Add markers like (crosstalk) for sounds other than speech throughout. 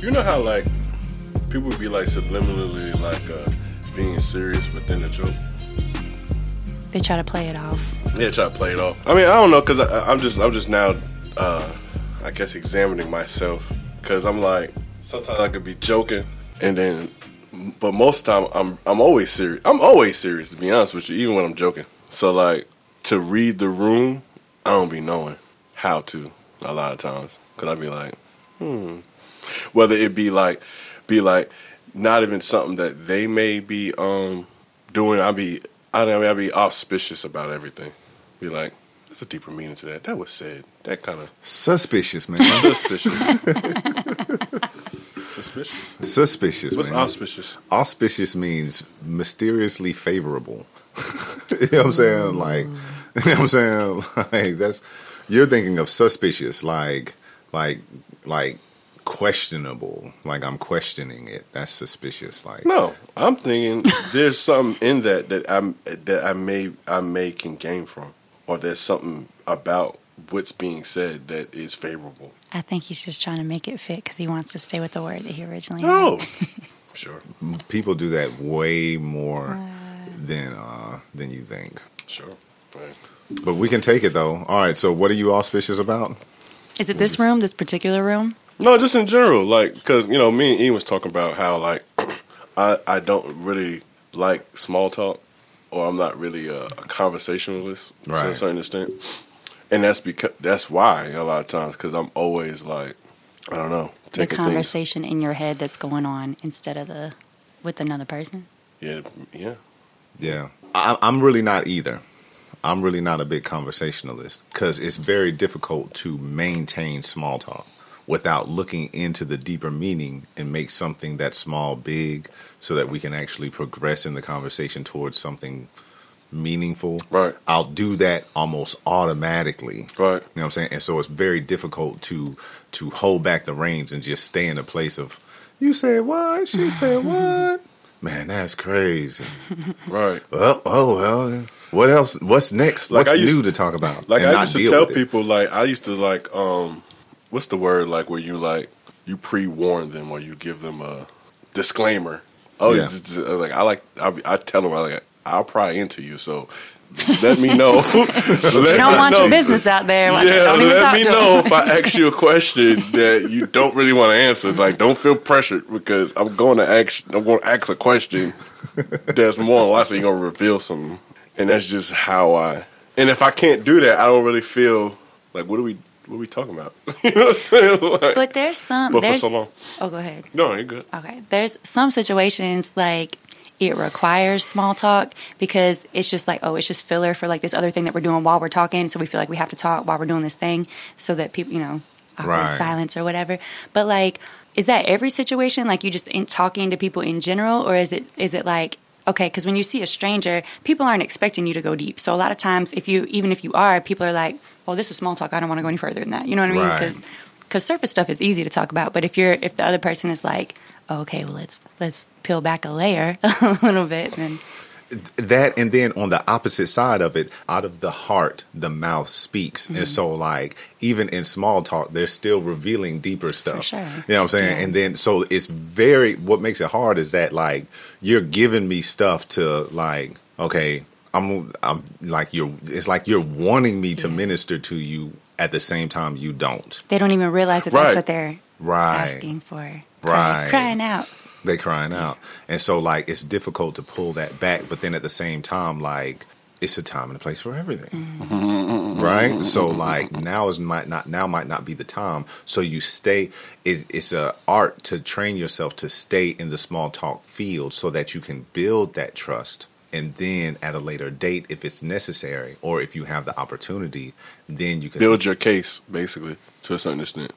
You know how like people would be like subliminally like uh, being serious within the joke. They try to play it off. Yeah, try to play it off. I mean, I don't know because I'm just I'm just now, uh, I guess, examining myself because I'm like sometimes I could be joking and then, but most time I'm I'm always serious. I'm always serious to be honest with you, even when I'm joking. So like to read the room, I don't be knowing how to a lot of times because I'd be like, hmm, (laughs) whether it be like be like not even something that they may be um doing. I'd be I mean, I'd be auspicious about everything. Be like, there's a deeper meaning to that. That was said. That kind of Suspicious, man. (laughs) suspicious. (laughs) suspicious. Suspicious. What's man. auspicious? Auspicious means mysteriously favorable. you know what I'm saying? Like, you know what I'm saying? Like that's you're thinking of suspicious, like, like, like questionable. Like I'm questioning it. That's suspicious. Like, No, I'm thinking there's something in that that I'm that I may I may can gain from, or there's something about what's being said that is favorable. I think he's just trying to make it fit because he wants to stay with the word that he originally No, (laughs) sure, people do that way more than uh than you think. sure. Right. But we can take it though. All right. So, what are you auspicious about? Is it this room, this particular room? No, just in general, like because you know, me and Ian was talking about how like (clears throat) I I don't really like small talk, or I'm not really a, a conversationalist to a certain extent, and that's because that's why a lot of times because I'm always like I don't know The taking things. conversation in your head that's going on instead of the with another person. Yeah, yeah. Yeah, I, I'm really not either. I'm really not a big conversationalist because it's very difficult to maintain small talk without looking into the deeper meaning and make something that small big so that we can actually progress in the conversation towards something meaningful. Right. I'll do that almost automatically. Right. You know what I'm saying? And so it's very difficult to to hold back the reins and just stay in a place of you said what? She said (laughs) what? Man, that's crazy. (laughs) Right. Well, oh well. What else? What's next? Like What's I used- new to talk about? Like I used to tell people, like I used to like um, what's the word like where you like you pre warn them or you give them a disclaimer. Oh, Yeah. it's just, like I like I, I tell them I like I'll pry into you, so let me know. (laughs) You don't want your business out there. Like, Yeah, let me know if I ask you a question that you don't really want to answer. Like, don't feel pressured because I'm going to ask. I'm going to ask a question that's more than likely going to reveal something, and that's just how I. And if I can't do that, I don't really feel like what are we what are we talking about? (laughs) you know what I'm saying? Like, But there's some. but for so long, Oh, go ahead. no, you're good. Okay. There's some situations like it requires small talk because it's just like, oh, it's just filler for like this other thing that we're doing while we're talking. So we feel like we have to talk while we're doing this thing so that people, you know, awkward Right. silence or whatever. But like, is that every situation? Like you just in talking to people in general, or is it is it like okay? Because when you see a stranger, people aren't expecting you to go deep. So a lot of times, if you even if you are, people are like, well, this is small talk. I don't want to go any further than that. You know what I mean? Right. Because because surface stuff is easy to talk about but if you're if the other person is like oh, okay well let's let's peel back a layer (laughs) a little bit then that and then on the opposite side of it out of the heart the mouth speaks Mm-hmm. and so like even in small talk they're still revealing deeper stuff sure. you know what i'm saying Yeah. and then so it's very what makes it hard is that like you're giving me stuff to like okay i'm i'm like you're it's like you're wanting me to minister to you at the same time you don't. They don't even realize that Right. that's what they're right. asking for. Right. crying out. They crying out. And so like it's difficult to pull that back but then at the same time like it's a time and a place for everything. Mm-hmm. Right? So like now is might not now might not be the time. So you stay it, it's a art to train yourself to stay in the small talk field so that you can build that trust and then at a later date if it's necessary or if you have the opportunity then you can build your case basically to a certain extent.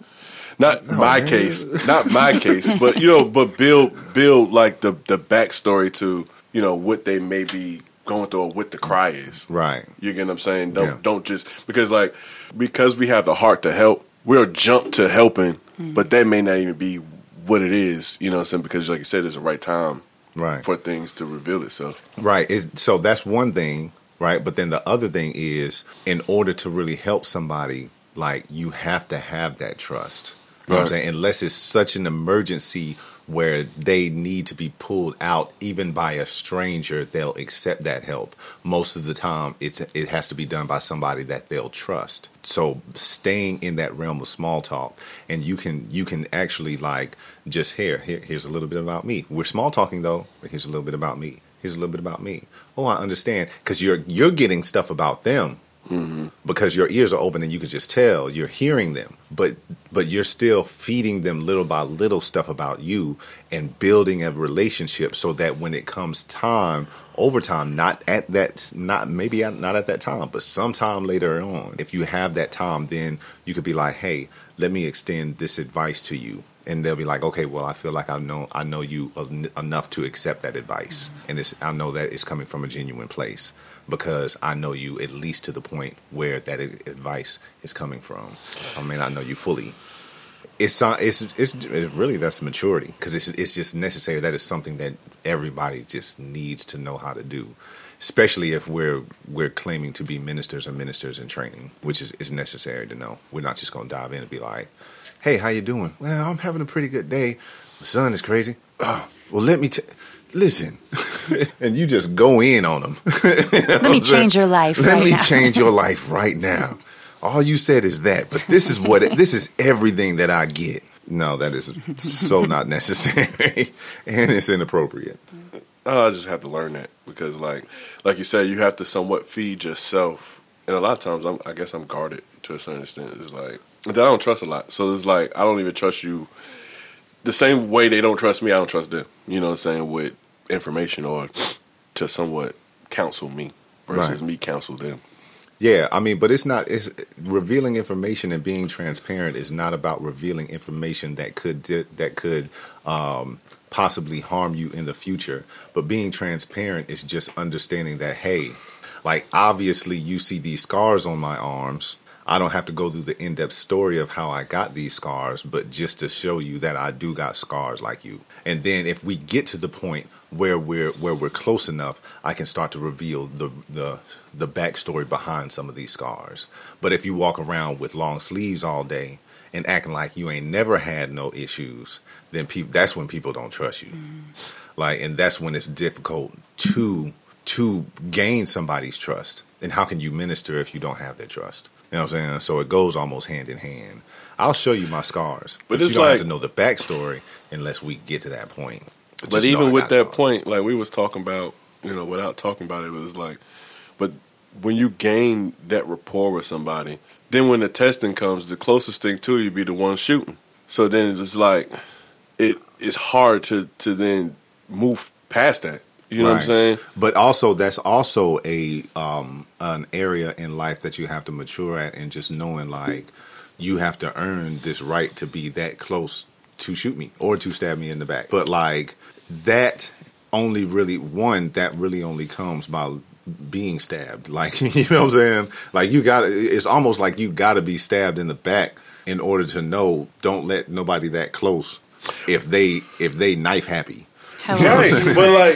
Not my man. case not my case (laughs) but you know but build build like the the backstory to you know what they may be going through or what the cry is. Right. You get what i'm saying? Don't Yeah. don't just because like because we have the heart to help we'll jump to helping mm-hmm. but that may not even be what it is you know what i'm saying? Because like you said it's the right time right for things to reveal itself Right. It, so that's one thing, right? But then the other thing is, in order to really help somebody, like you have to have that trust. you know what I'm saying? Unless it's such an emergency where they need to be pulled out even by a stranger, they'll accept that help. Most of the time it's it has to be done by somebody that they'll trust. So staying in that realm of small talk and you can you can actually like just here, here here's a little bit about me. We're small talking though, here's a little bit about me. Here's a little bit about me. Oh, I understand cuz you're you're getting stuff about them Mm-hmm. because your ears are open and you can just tell. You're hearing them. But but you're still feeding them little by little stuff about you and building a relationship so that when it comes time over time not at that not maybe not at that time but sometime later on if you have that time then you could be like hey let me extend this advice to you. And they'll be like okay well i feel like i know i know you en- enough to accept that advice. And i know that it's coming from a genuine place because I know you at least to the point where that advice is coming from. I mean, I know you fully. It's it's it's, it's really that's maturity because it's it's just necessary. That is something that everybody just needs to know how to do, especially if we're we're claiming to be ministers or ministers in training, which is is necessary to know. We're not just going to dive in and be like, "Hey, how you doing?" Well, I'm having a pretty good day. My son is crazy. Oh, well, let me t- listen, (laughs) and you just go in on them. (laughs) Let me change your life Let right me now. change your life right now. All you said is that, but this is what it, this is everything that I get. No, that is so not necessary, (laughs) and it's inappropriate. Oh, I just have to learn that because, like, like you said, you have to somewhat feed yourself, and a lot of times, I'm, I guess I'm guarded to a certain extent. It's like that I don't trust a lot, so it's like I don't even trust you the same way they don't trust me. I don't trust them. You know what I'm saying with information or to somewhat counsel me versus Right. me counsel them. Yeah, I mean, but it's not. It's revealing information and being transparent is not about revealing information that could that could um, possibly harm you in the future. But being transparent is just understanding that hey, like obviously you see these scars on my arms. I don't have to go through the in-depth story of how I got these scars, but just to show you that I do got scars like you. And then if we get to the point where we're where we're close enough, I can start to reveal the the the backstory behind some of these scars. But if you walk around with long sleeves all day and acting like you ain't never had no issues, then people that's when people don't trust you. Mm-hmm. Like and that's when it's difficult to to gain somebody's trust. And how can you minister if you don't have their trust? You know what I'm saying? So it goes almost hand in hand. I'll show you my scars, But but, it's you don't like- have to know the backstory unless we get to that point. But know even with that point, like we was talking about, you know, without talking about it, it was like, but when you gain that rapport with somebody, then when the testing comes, the closest thing to you be the one shooting. So then it's like, it it's hard to to then move past that. You know what I'm saying? But also, that's also a um, an area in life that you have to mature at, and just knowing like you have to earn this right to be that close to shoot me or to stab me in the back. But like that only really one that really only comes by being stabbed. (laughs) Like you know what I'm saying? Like you got it's almost like you got to be stabbed in the back in order to know. Don't let nobody that close if they if they knife happy. Right, but like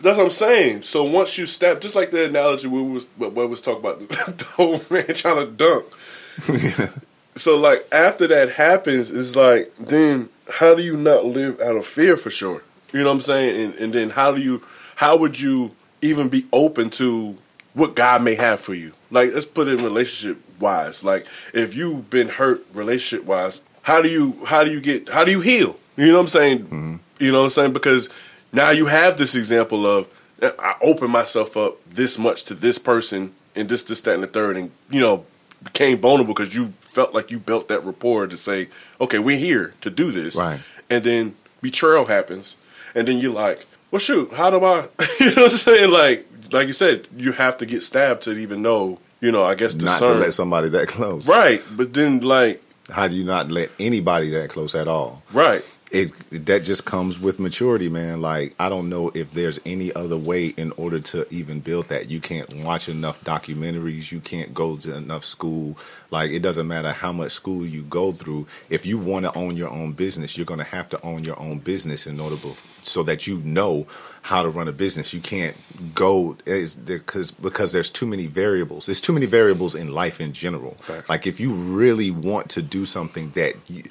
that's what I'm saying. So once you step, just like the analogy we was what what was talking about (laughs) the old man trying to dunk. (laughs) So like after that happens, it's like then how do you not live out of fear for sure? You know what I'm saying? And, and then how do you how would you even be open to what God may have for you? Like let's put it in relationship wise. Like if you've been hurt relationship wise, how do you how do you get how do you heal? You know what I'm saying? Mm-hmm. You know what I'm saying? Because now you have this example of I open myself up this much to this person and this, this, that, and the third, and you know became vulnerable because you felt like you built that rapport to say, okay, we're here to do this, Right. And then betrayal happens, and then you're like, well, shoot, how do I? (laughs) you know what I'm saying? Like, like you said, you have to get stabbed to even know. You know, I guess Not to discern. let somebody that close. right, but then like How do you not let anybody that close at all? right, it that just comes with maturity, man. Like I don't know if there's any other way in order to even build that. You can't watch enough documentaries. You can't go to enough school. Like it doesn't matter how much school you go through. If you want to own your own business, you're going to have to own your own business in order to, so that you know how to run a business. You can't go because because there's too many variables. There's too many variables in life in general. Facts. Like if you really want to do something that you,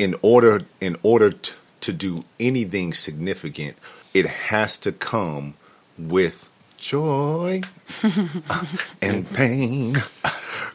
in order in order t- to do anything significant, it has to come with joy (laughs) and pain.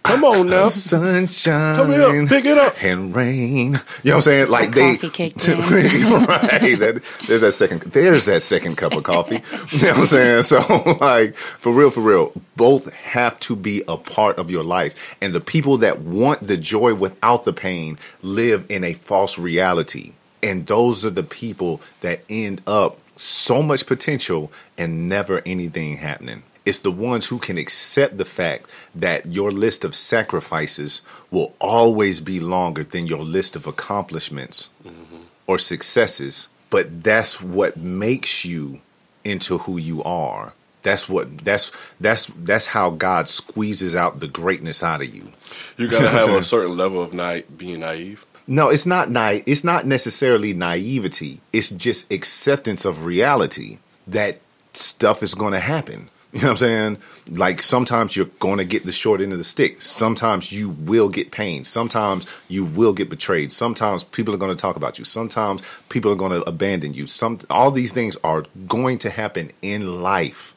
Come on now. Sunshine. Come here, pick it up. And rain. You know what I'm saying? Like The they coffee kicked in. right. That, there's that second there's that second cup of coffee. (laughs) You know what I'm saying? So (laughs) like for real, for real, both have to be a part of your life. And the people that want the joy without the pain live in a false reality. And those are the people that end up so much potential and never anything happening. It's the ones who can accept the fact that your list of sacrifices will always be longer than your list of accomplishments mm-hmm. or successes. But that's what makes you into who you are. That's what that's that's that's how God squeezes out the greatness out of you. You gotta have a (laughs) certain level of na- being naive. No, it's not naive. It's not necessarily naivety. It's just acceptance of reality that stuff is going to happen. You know what I'm saying? Like sometimes you're going to get the short end of the stick. Sometimes you will get pain. Sometimes you will get betrayed. Sometimes people are going to talk about you. Sometimes people are going to abandon you. Some all these things are going to happen in life.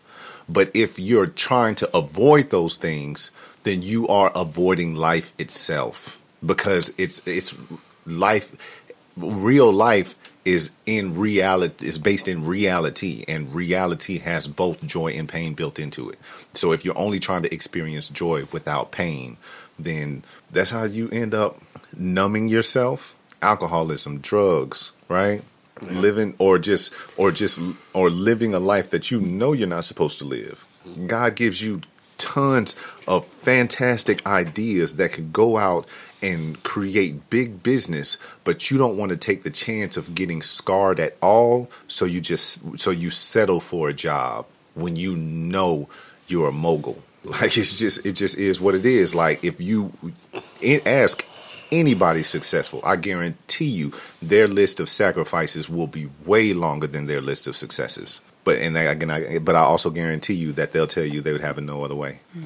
But if you're trying to avoid those things, then you are avoiding life itself because it's it's life real life is in reality is based in reality and reality has both joy and pain built into it. So if you're only trying to experience joy without pain then that's how you end up numbing yourself. Alcoholism drugs right? Living or just or just or living a life that you know you're not supposed to live. Mm-hmm. God gives you tons of fantastic ideas that can go out and create big business but you don't want to take the chance of getting scarred at all so you just so you settle for a job when you know you're a mogul. (laughs) Like it's just it just is what it is. Like if you ask anybody successful i guarantee you their list of sacrifices will be way longer than their list of successes. But and again I, but i also guarantee you that they'll tell you they would have it no other way. Mm.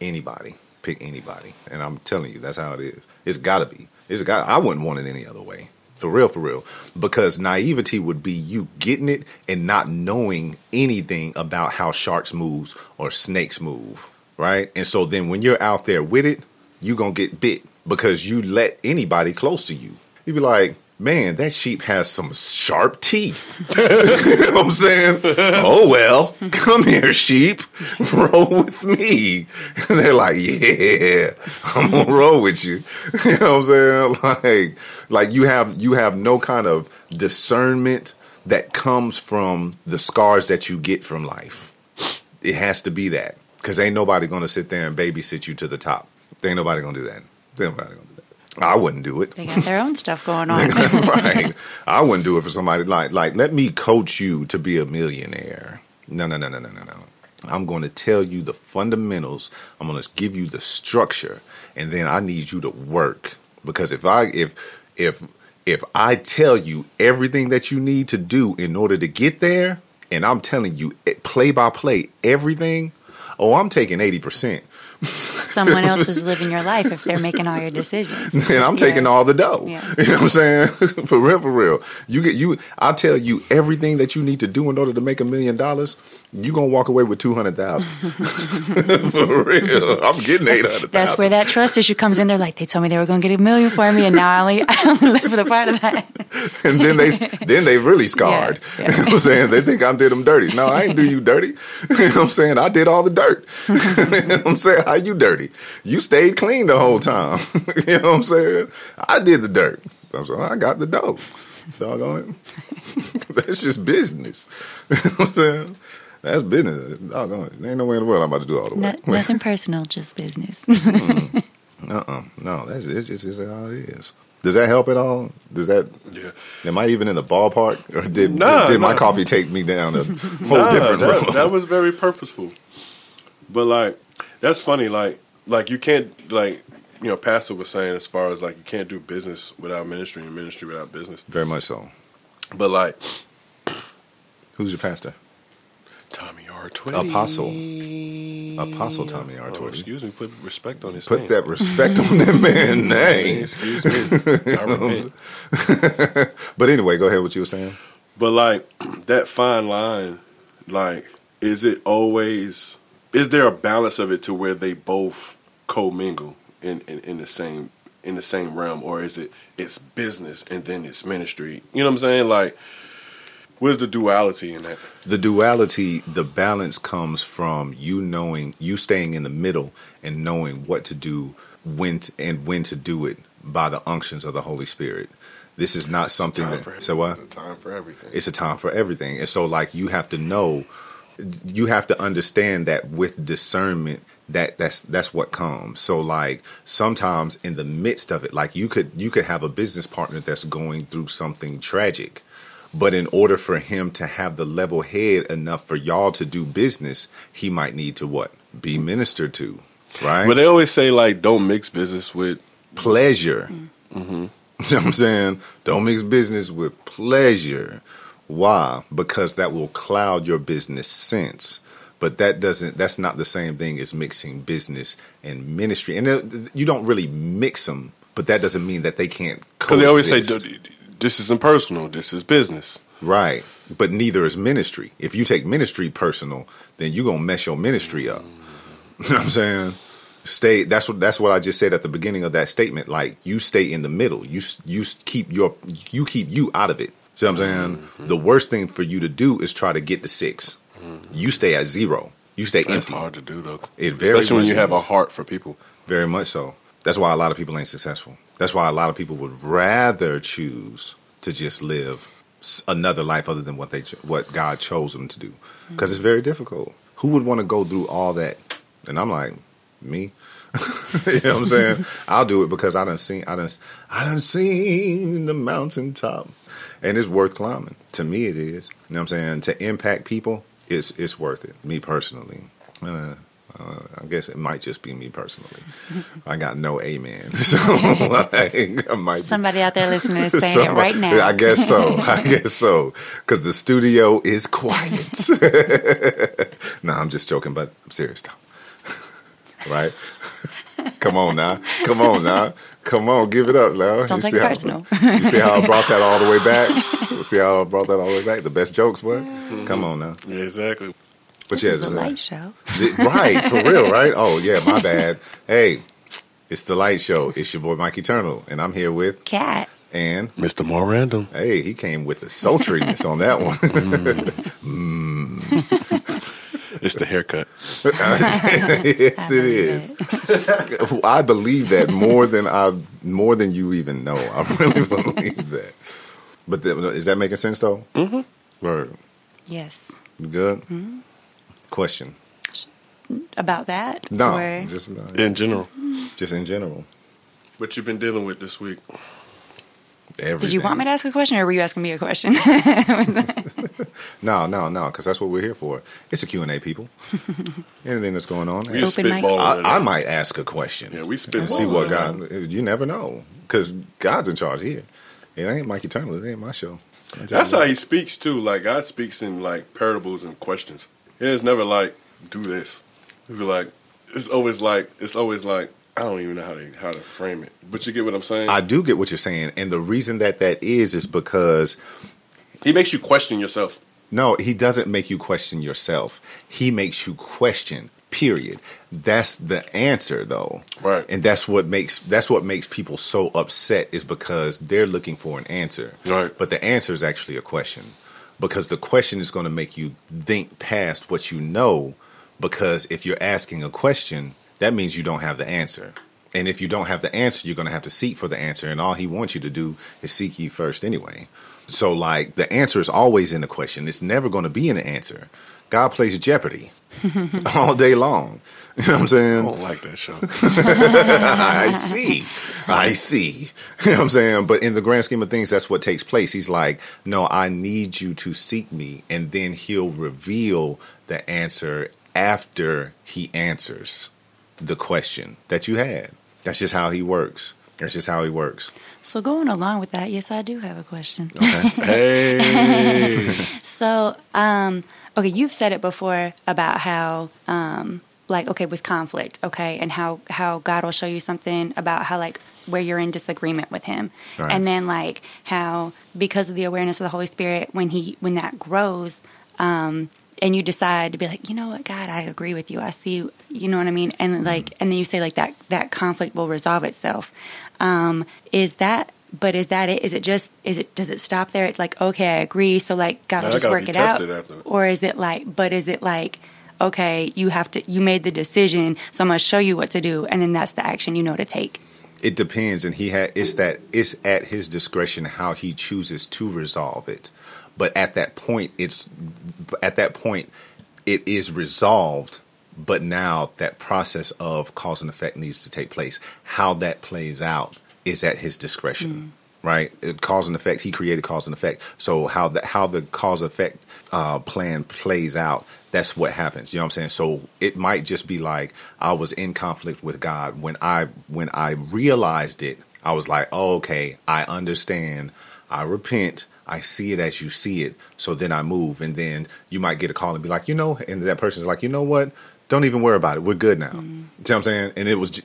Anybody pick anybody and i'm telling you that's how it is. It's gotta be. It's got i wouldn't want it any other way. For real for real. Because naivety would be you getting it and not knowing anything about how sharks moves or snakes move right? And so then when you're out there with it you gonna get bit because you let anybody close to you. You'd be like man that sheep has some sharp teeth (laughs) you know what I'm saying? Oh well, come here, sheep, (laughs) roll with me. And they're like, yeah, I'm gonna roll with you. (laughs) You know what I'm saying? Like, like you have you have no kind of discernment that comes from the scars that you get from life. It has to be that because ain't nobody gonna sit there and babysit you to the top. Ain't nobody gonna do that. Ain't nobody that. I wouldn't do it. They got their own stuff going (laughs) on. right. (laughs) I wouldn't do it for somebody like like let me coach you to be a millionaire. No, no, no, no, no, no, no. I'm going to tell you the fundamentals. I'm going to give you the structure, and then I need you to work because if I if if if I tell you everything that you need to do in order to get there, and I'm telling you eh, play by play everything, oh, I'm taking eighty percent. Someone else is living your life if they're making all your decisions. (laughs) and I'm taking Yeah. all the dough. Yeah. (laughs) You know what I'm saying? (laughs) for real, for real. You get you. I'll tell you everything that you need to do in order to make a million dollars. You gonna walk away with two hundred thousand. (laughs) for real, I'm getting eight hundred. That's where that trust issue comes in. They're like, they told me they were going to get a million for me, and now I only, (laughs) I only live for the part of that. (laughs) and then they then they really scarred. Yeah, You yeah. know I'm saying? They think I did them dirty. No, I ain't do you dirty. You know what I'm saying? I did all the dirt. you know what I'm saying? How you dirty? You stayed clean the whole time. you know what I'm saying? I did the dirt. I'm saying I got the dough. Doggone it. That's just business. you know what I'm saying? That's business. Doggone it. There ain't no way in the world I'm about to do all the No, work. nothing (laughs) personal, just business. Uh-uh. No, that's it's just it's how it is. Does that help at all? Does that? Yeah. Am I even in the ballpark, or did Nah, did my nah. coffee take me down a (laughs) whole Nah, different that, road? that was very purposeful. But like, that's funny. Like, like you can't like, you know, Pastor was saying as far as like you can't do business without ministry and ministry without business. Very much so. But like, Who's your pastor? Tommy R. Twitty. Apostle. Oh, Apostle Tommy R. Oh, Twitty. excuse me. Put respect on his Put name. that respect on that man's (laughs) name. Excuse me. I repent. (laughs) But anyway, go ahead. With what you were saying? But like that fine line, like, is it always? Is there a balance of it to where they both commingle in, in, in the same in the same realm, or is it it's business and then it's ministry? You know what I'm saying? Like, where's the duality in that? The duality, the balance comes from you knowing, you staying in the middle and knowing what to do, when to, and when to do it by the unctions of the Holy Spirit. This is not something Time that. So what? It's a time for everything. it's a time for everything. And so like you have to know you have to understand that with discernment that that's that's what comes. So like sometimes in the midst of it, like you could you could have a business partner that's going through something tragic. But in order for him to have the level head enough for y'all to do business, he might need to what? Be ministered to. Right? but they always say like, don't mix business with. pleasure. (laughs) You know what I'm saying? Don't mix business with pleasure. Why? Because that will cloud your business sense. But that doesn't. That's not the same thing as mixing business and ministry. And uh, you don't really mix them, but that doesn't mean that they can't. Because they always say, coexist. "D- d- this isn't personal. This is business. right. But neither is ministry. If you take ministry personal, then you're gonna mess your ministry up. (laughs) You know what I'm saying? Stay. That's what. That's what I just said at the beginning of that statement. Like you stay in the middle. You you keep your you keep you out of it. See what I'm saying? Mm-hmm. The worst thing for you to do is try to get to 6 You stay at zero. You stay That's empty. hard to do though. It very Especially when you have a heart for people. Very much so. That's why a lot of people ain't successful. That's why a lot of people would rather choose to just live another life other than what they what God chose them to do, because it's very difficult. Who would want to go through all that? And I'm like, me. (laughs) you know what I'm saying? (laughs) I'll do it because I done seen I done I done seen the mountaintop, and it's worth climbing. To me, it is. You know what I'm saying? To impact people, it's it's worth it. Me personally. Uh, uh, I guess it might just be me personally. I got no amen, (laughs) so like, I might. be- Somebody out there listening is saying it right now. I guess so. I guess so. Because the studio is quiet. (laughs) no, I'm just joking, but I'm serious though. (laughs) right? Come on now. Come on now. Come on, give it up now. Don't You take see it how- personal. you see how I brought that all the way back? You see how I brought that all the way back? The best jokes, what? Come on now. Yeah, exactly. But this yeah, is the just, uh, light show. right, for real, (laughs) right? Oh yeah, my bad. Hey, it's the light show. It's your boy Mic Eternal, and I'm here with Cat. and Mr. MoreRandum. hey, he came with the sultriness on that one. (laughs) It's the haircut. (laughs) yes, it is. I believe that more than I more than you even know. I really believe that. But the, is that making sense though? Mm-hmm. Word. Yes. You good? Mm-hmm. Question. About that? No, Or- just about In general. just in general. What you've been dealing with this week? Everything. did you want me to ask a question or were you asking me a question? (laughs) No, no, no, because that's what we're here for. It's a Q and A, people. (laughs) Anything that's going on, We Open mic. I. I might ask a question. Yeah, we spitballing. and see what today. God. You never know, because God's in charge here. It ain't Mic Eternal. It ain't my show. That's how he speaks too. Like God speaks in like parables and questions. It's never like do this. It's like it's always like it's always like I don't even know how to how to frame it. But you get what I'm saying. I do get what you're saying, and the reason that that is is because he makes you question yourself. no, he doesn't make you question yourself. He makes you question. Period. That's the answer, though. Right. And that's what makes that's what makes people so upset is because they're looking for an answer. Right. But the answer is actually a question, because the question is going to make you think past what you know. Because if you're asking a question, that means you don't have the answer. And if you don't have the answer, you're going to have to seek for the answer. And all he wants you to do is seek ye first anyway. So, like, the answer is always in the question. It's never going to be in the answer. God plays Jeopardy. (laughs) all day long. You know what I'm saying? I don't like that show. (laughs) (laughs) I see. I see. You know what I'm saying? But in the grand scheme of things, that's what takes place. He's like, no, I need you to seek me. And then he'll reveal the answer after he answers the question that you had. That's just how he works. That's just how he works. So going along with that, yes, I do have a question. Okay. (laughs) Hey, So, um, okay, you've said it before about how, um, like, okay, with conflict, okay, and how how God will show you something about how like where you're in disagreement with Him, Right. and then like how because of the awareness of the Holy Spirit, when He when that grows, um, and you decide to be like, you know what, God, I agree with you. I see, you know what I mean, and like, and then you say like that that conflict will resolve itself. Um, is that? But is that it? Is it just? Is it? Does it stop there? It's like, okay, I agree. So like, God No, just gotta work it out, or is it like? But is it like? Okay, you have to. You made the decision, so I'm going to show you what to do, and then that's the action you know to take. it depends and he had it's that it's at his discretion how he chooses to resolve it but at that point it's at that point it is resolved but now that process of cause and effect needs to take place how that plays out is at his discretion mm. Right It- cause and effect he created cause and effect so how the how the cause effect uh, plan plays out that's what happens you know what i'm saying so it might just be like i was in conflict with god when i when i realized it i was like oh, okay i understand i repent I see it as you see it, so then I move, and then you might get a call and be like, you know, and that person's like, you know what? Don't even worry about it. We're good now. You know what I'm saying? And it was,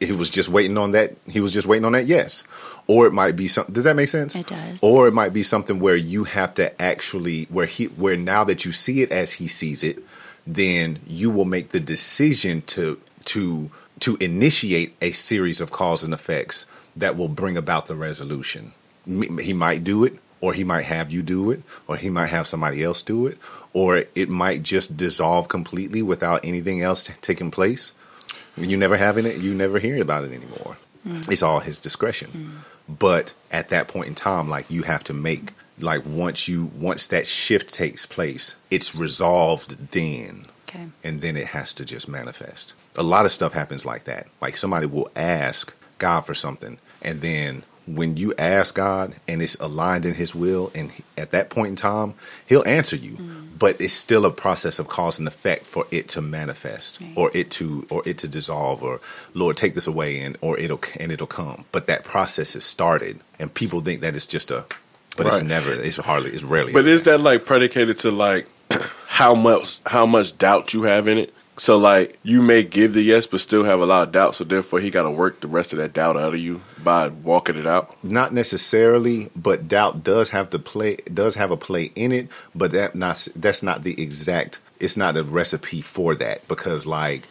he was just waiting on that. He was just waiting on that yes, or it might be something. Does that make sense? It does. Or it might be something where you have to actually where he where now that you see it as he sees it, then you will make the decision to to to initiate a series of cause and effects that will bring about the resolution. He might do it, or he might have you do it, or he might have somebody else do it, or it might just dissolve completely without anything else t- taking place. You never having it, you never hear about it anymore. Mm. It's all his discretion. Mm. But at that point in time, like you have to make like once you once that shift takes place, it's resolved then. Okay. And then it has to just manifest. A lot of stuff happens like that. Like somebody will ask God for something, and then when you ask God and it's aligned in His will, and he- at that point in time, He'll answer you. Mm. But it's still a process of cause and effect for it to manifest, Right. or it to or it to dissolve, or Lord take this away, and or it'll and it'll come. But that process is started, and people think that it's just a, but it's never. It's hardly. It's rarely. But is that like predicated to like (clears throat) how much how much doubt you have in it? So like you may give the yes, but still have a lot of doubt. So therefore, he got to work the rest of that doubt out of you by walking it out. not necessarily, but doubt does have to play does have a play in it, but that not that's not the exact it's not the recipe for that because like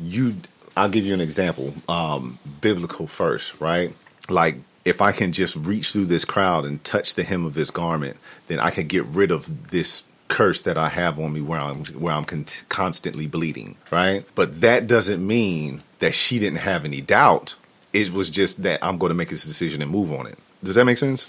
you I'll give you an example. Um biblical first, right? Like if I can just reach through this crowd and touch the hem of his garment, then I can get rid of this curse that I have on me where I'm where I'm con- constantly bleeding, right? But that doesn't mean that she didn't have any doubt. It was just that I'm going to make this decision and move on it. Does that make sense?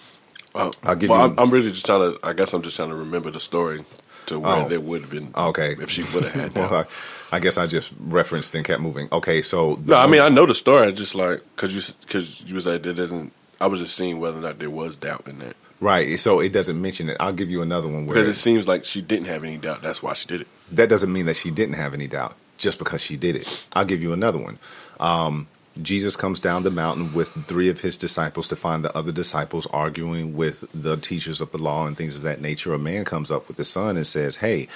Uh, I'll give well, you- I'm, I'm really just trying to. I guess I'm just trying to remember the story to where Oh. there would have been. Okay. if she would have had (laughs) Well. I, I guess I just referenced and kept moving. Okay, so No, I mean I know the story. I just like because you because you was like there doesn't. I was just seeing whether or not there was doubt in that right. So it doesn't mention it. I'll give you another one where because it seems like she didn't have any doubt. That's why she did it. that doesn't mean that she didn't have any doubt just because she did it. I'll give you another one. Um, Jesus comes down the mountain with three of his disciples to find the other disciples arguing with the teachers of the law and things of that nature. A man comes up with the son and says, "Hey,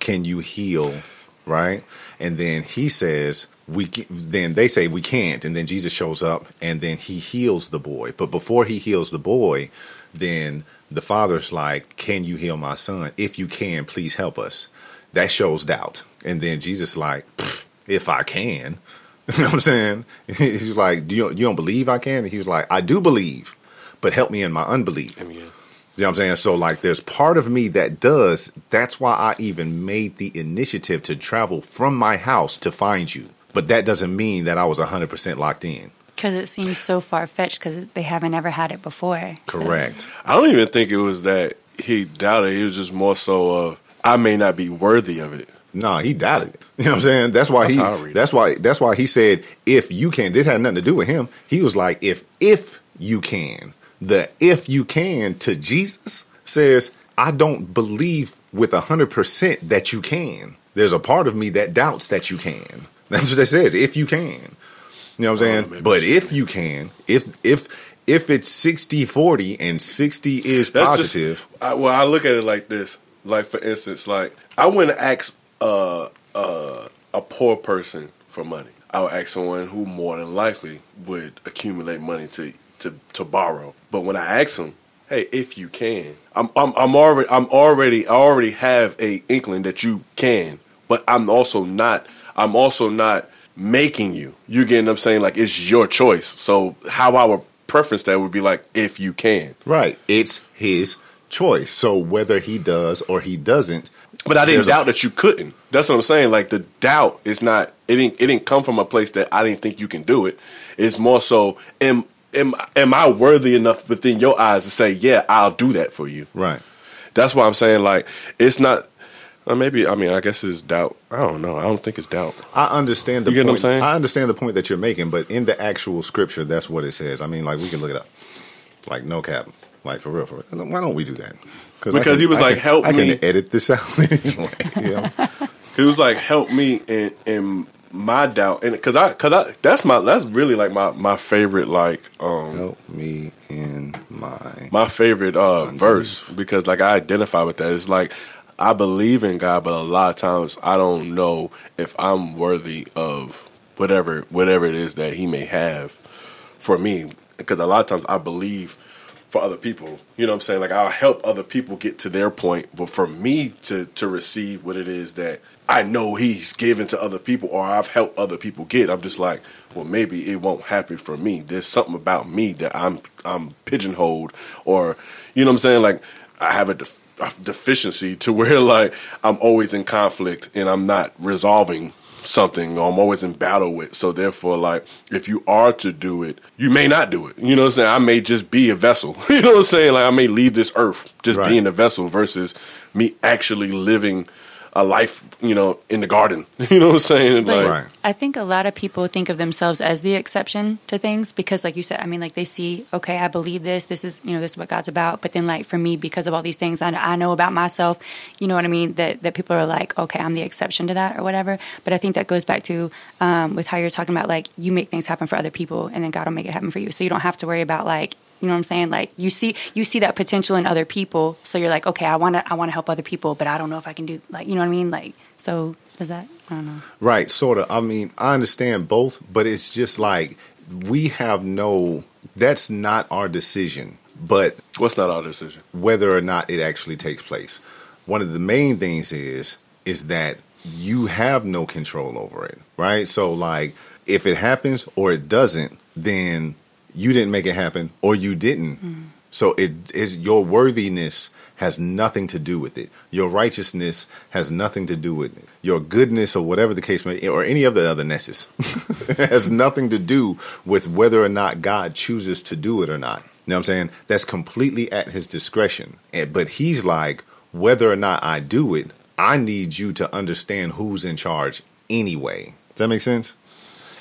can you heal?" Right, and then he says, "We." Then they say we can't, and then Jesus shows up and then he heals the boy. But before he heals the boy, then the father's like, "Can you heal my son? If you can, please help us." That shows doubt. And then Jesus like, "If I can." (laughs) You know what I'm saying? (laughs) He's like, "Do you you don't believe I can?" And he was like, "I do believe, but help me in my unbelief." I mean, You know what I'm saying? So like there's part of me that does. That's why I even made the initiative to travel from my house to find you. But that doesn't mean that I was 100% locked in. Because it seems so far fetched because they haven't ever had it before. So- Correct. I don't even think it was that he doubted. It was just more so of I may not be worthy of it. No, he doubted it. (laughs) You know what I'm saying? That's why That's he. how I read it. That's why. That's why he said, "If you can." This had nothing to do with him. He was like, "If if you can." The "if you can" to Jesus says, "I don't believe with a hundred percent that you can." There's a part of me that doubts that you can. (laughs) That's what it says. If you can, you know what I'm saying? maybe but if you can, if if if it's 60-40 and sixty is That's just- positive, I, well, I look at it like this. Like for instance, like I wouldn't ask uh, uh, a poor person for money. I would ask someone who more than likely would accumulate money to to, to borrow. But when I ask them, hey, if you can, I'm I'm, I'm already I'm already I already have a inkling that you can, but I'm also not I'm also not making you. You get what I'm saying? Like it's your choice. So how I would preference that would be like if you can. Right. It's his choice. So whether he does or he doesn't, But I didn't There's a- doubt that you couldn't. That's what I'm saying. Like the doubt is not it didn't it didn't come from a place that I didn't think you can do it. It's more so am am am I worthy enough within your eyes to say, Yeah, I'll do that for you. right. That's why I'm saying like it's not uh, maybe I mean I guess it's doubt. I don't know. I don't think it's doubt. I understand the You get what I'm point. saying? I understand the point that you're making, but in the actual scripture, that's what it says. I mean, like we can look it up. Like no cap. Like for real, for real. Why don't we do that? Because can- he was I like, can- "Help I me." can edit this out (laughs) anyway. You know? It was like help me in in my doubt and because I because I that's my that's really like my my favorite like um Help me in my. my favorite uh, verse because like I identify with that. It's like I believe in God, but a lot of times I don't know if I'm worthy of whatever whatever it is that He may have for me. Because a lot of times I believe for other people. You know what I'm saying? Like I'll help other people get to their point, but for me to to receive what it is that I know He's given to other people or I've helped other people get, I'm just like, well, maybe it won't happen for me. There's something about me that I'm I'm pigeonholed, or you know what I'm saying? Like I have a, def- deficiency to where (laughs) like I'm always in conflict and I'm not resolving something or I'm always in battle with. So therefore, like if you are to do it, you may not do it. You know what I'm saying? I may just be a vessel. (laughs) You know what I'm saying? Like I may leave this earth just Right. being a vessel versus me actually living a life, you know, in the garden. (laughs) You know what I'm saying? But Like Right. I think a lot of people think of themselves as the exception to things because, like you said, I mean, like they see, okay, I believe this. This is, you know, this is what God's about. But then, like for me, because of all these things I, I know about myself, you know what I mean. That that people are like, okay, I'm the exception to that or whatever. But I think that goes back to um, with how you're talking about like you make things happen for other people, and then God will make it happen for you. So you don't have to worry about like you know what I'm saying? Like you see you see that potential in other people, so you're like, okay, I want to I want to help other people, but I don't know if I can do like you know what I mean? Like so does that I don't know. Right, sort of. I mean, I understand both, but it's just like we have no. That's not our decision. But what's not our decision? whether or not it actually takes place. One of the main things is is that you have no control over it, right? So like if it happens or it doesn't, then you didn't make it happen or you didn't. Mm. So it is your worthiness has nothing to do with it. Your righteousness has nothing to do with it. Your goodness or whatever the case may or any of the other nesses (laughs) has nothing to do with whether or not God chooses to do it or not. You know what I'm saying? That's completely at his discretion. But he's like, whether or not I do it, I need you to understand who's in charge anyway. Does that make sense?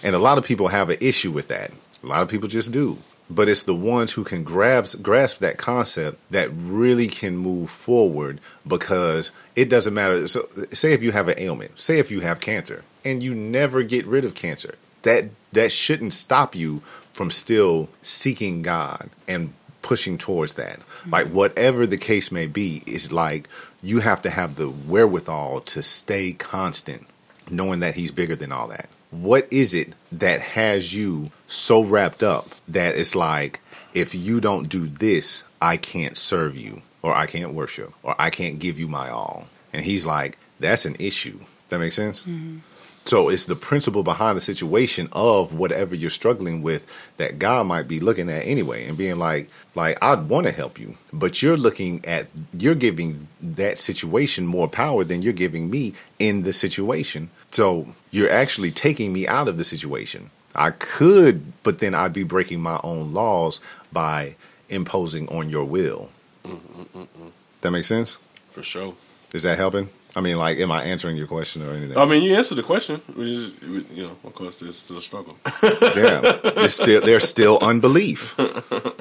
And a lot of people have an issue with that. A lot of people just do. But it's the ones who can grasp grasp that concept that really can move forward because it doesn't matter. So, say if you have an ailment, say if you have cancer, and you never get rid of cancer, that that shouldn't stop you from still seeking God and pushing towards that. Mm-hmm. Like whatever the case may be, is like you have to have the wherewithal to stay constant, knowing that He's bigger than all that. What is it that has you so wrapped up that it's like, if you don't do this, I can't serve you, or I can't worship, or I can't give you my all? And He's like, that's an issue. That makes sense? Mm-hmm. So it's the principle behind the situation of whatever you're struggling with that God might be looking at anyway and being like, like I'd want to help you, but you're looking at you're giving that situation more power than you're giving me in the situation. So you're actually taking me out of the situation. I could, but then I'd be breaking my own laws by imposing on your will. Mm-hmm, mm-hmm. That makes sense? For sure. Is that helping? I mean, like, am I answering your question or anything? I mean, you answered the question. You know, of course, it's still a struggle. (laughs) yeah, there's still there's still unbelief. (laughs)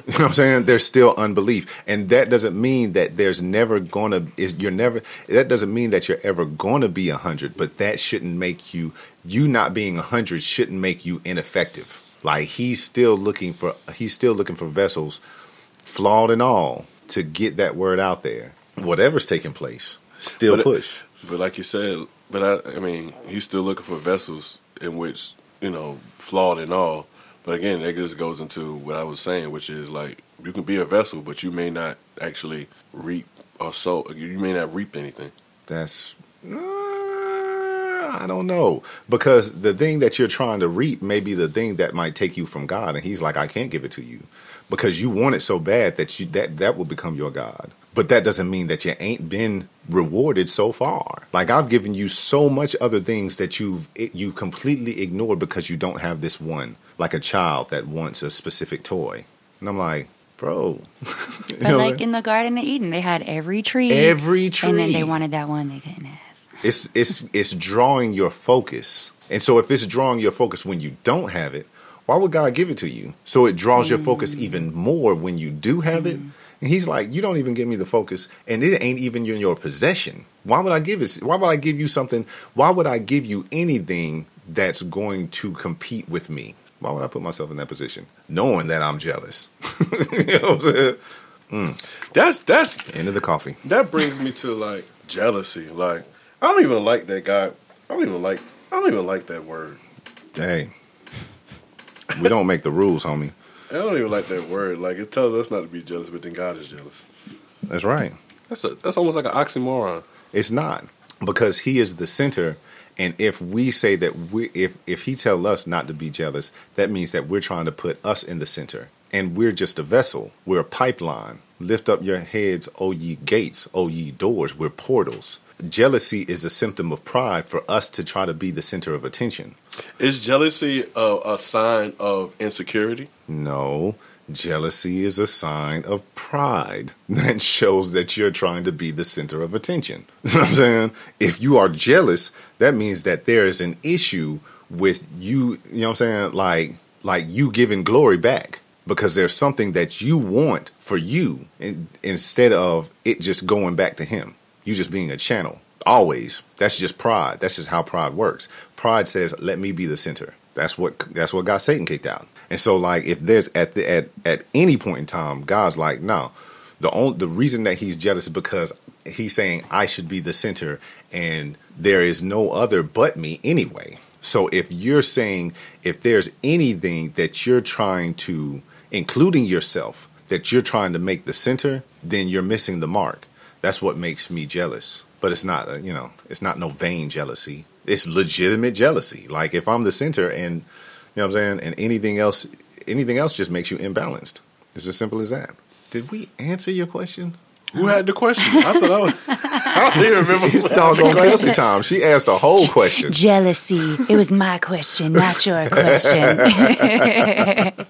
You know what I'm saying? There's still unbelief, and that doesn't mean that there's never gonna is you're never. That doesn't mean that you're ever gonna be a hundred, but that shouldn't make you you not being a hundred shouldn't make you ineffective. Like he's still looking for he's still looking for vessels, flawed and all, to get that word out there. Whatever's taking place, still But push. But like you said, but I, I mean, he's still looking for vessels in which you know, flawed and all. But again, that just goes into what I was saying, which is like you can be a vessel, but you may not actually reap or sow. You may not reap anything. That's uh, I don't know because the thing that you're trying to reap may be the thing that might take you from God, and He's like, I can't give it to you because you want it so bad that you that that will become your God. But that doesn't mean that you ain't been rewarded so far. Like I've given you so much other things that you've you completely ignored because you don't have this one. Like a child that wants a specific toy, and I'm like, bro. (laughs) But know like in the Garden of Eden, they had every tree. Every tree. And then they wanted that one they didn't have. It's it's it's drawing your focus. And so if it's drawing your focus when you don't have it, why would God give it to you? So it draws your focus mm. even more when you do have it. Mm. And he's like, you don't even give me the focus, and it ain't even in your possession. Why would I give it? Why would I give you something? Why would I give you anything that's going to compete with me? Why would I put myself in that position, knowing that I'm jealous? (laughs) you know what I'm saying? Mm. That's that's End of the coffee. that brings me to like jealousy. Like I don't even like that guy. I don't even like. I don't even like that word. Hey, we don't make the rules, homie. I don't even like that word. Like it tells us not to be jealous, but then God is jealous. That's right. That's a that's almost like an oxymoron. It's not because he is the center, and if we say that we, if if he tell us not to be jealous, that means that we're trying to put us in the center, and we're just a vessel. We're a pipeline. Lift up your heads, O ye gates, O ye doors. We're portals. Jealousy is a symptom of pride for us to try to be the center of attention. Is jealousy a, a sign of insecurity? No, jealousy is a sign of pride (laughs) that shows that you're trying to be the center of attention. (laughs) You know what I'm saying? If you are jealous, that means that there is an issue with you, you know what I'm saying? Like like you giving glory back because there's something that you want for you instead of it just going back to him. You just being a channel. Always. That's just pride. That's just how pride works. Pride says, "Let me be the center." That's what that's what got Satan kicked out. And so, like, if there's at the at at any point in time, God's like, no. The only the reason that he's jealous is because he's saying I should be the center, and there is no other but me anyway. So if you're saying if there's anything that you're trying to, including yourself, that you're trying to make the center, then you're missing the mark. That's what makes me jealous. But it's not, uh, you know, it's not no vain jealousy. It's legitimate jealousy. Like if I'm the center and, you know what I'm saying, and anything else, anything else just makes you imbalanced. It's as simple as that. Did we answer your question? Who had the question? I thought I was. (laughs) I don't even remember. It's who had the doggone. Kelsey time. She asked a whole question. Jealousy. It was my question, not your question. (laughs)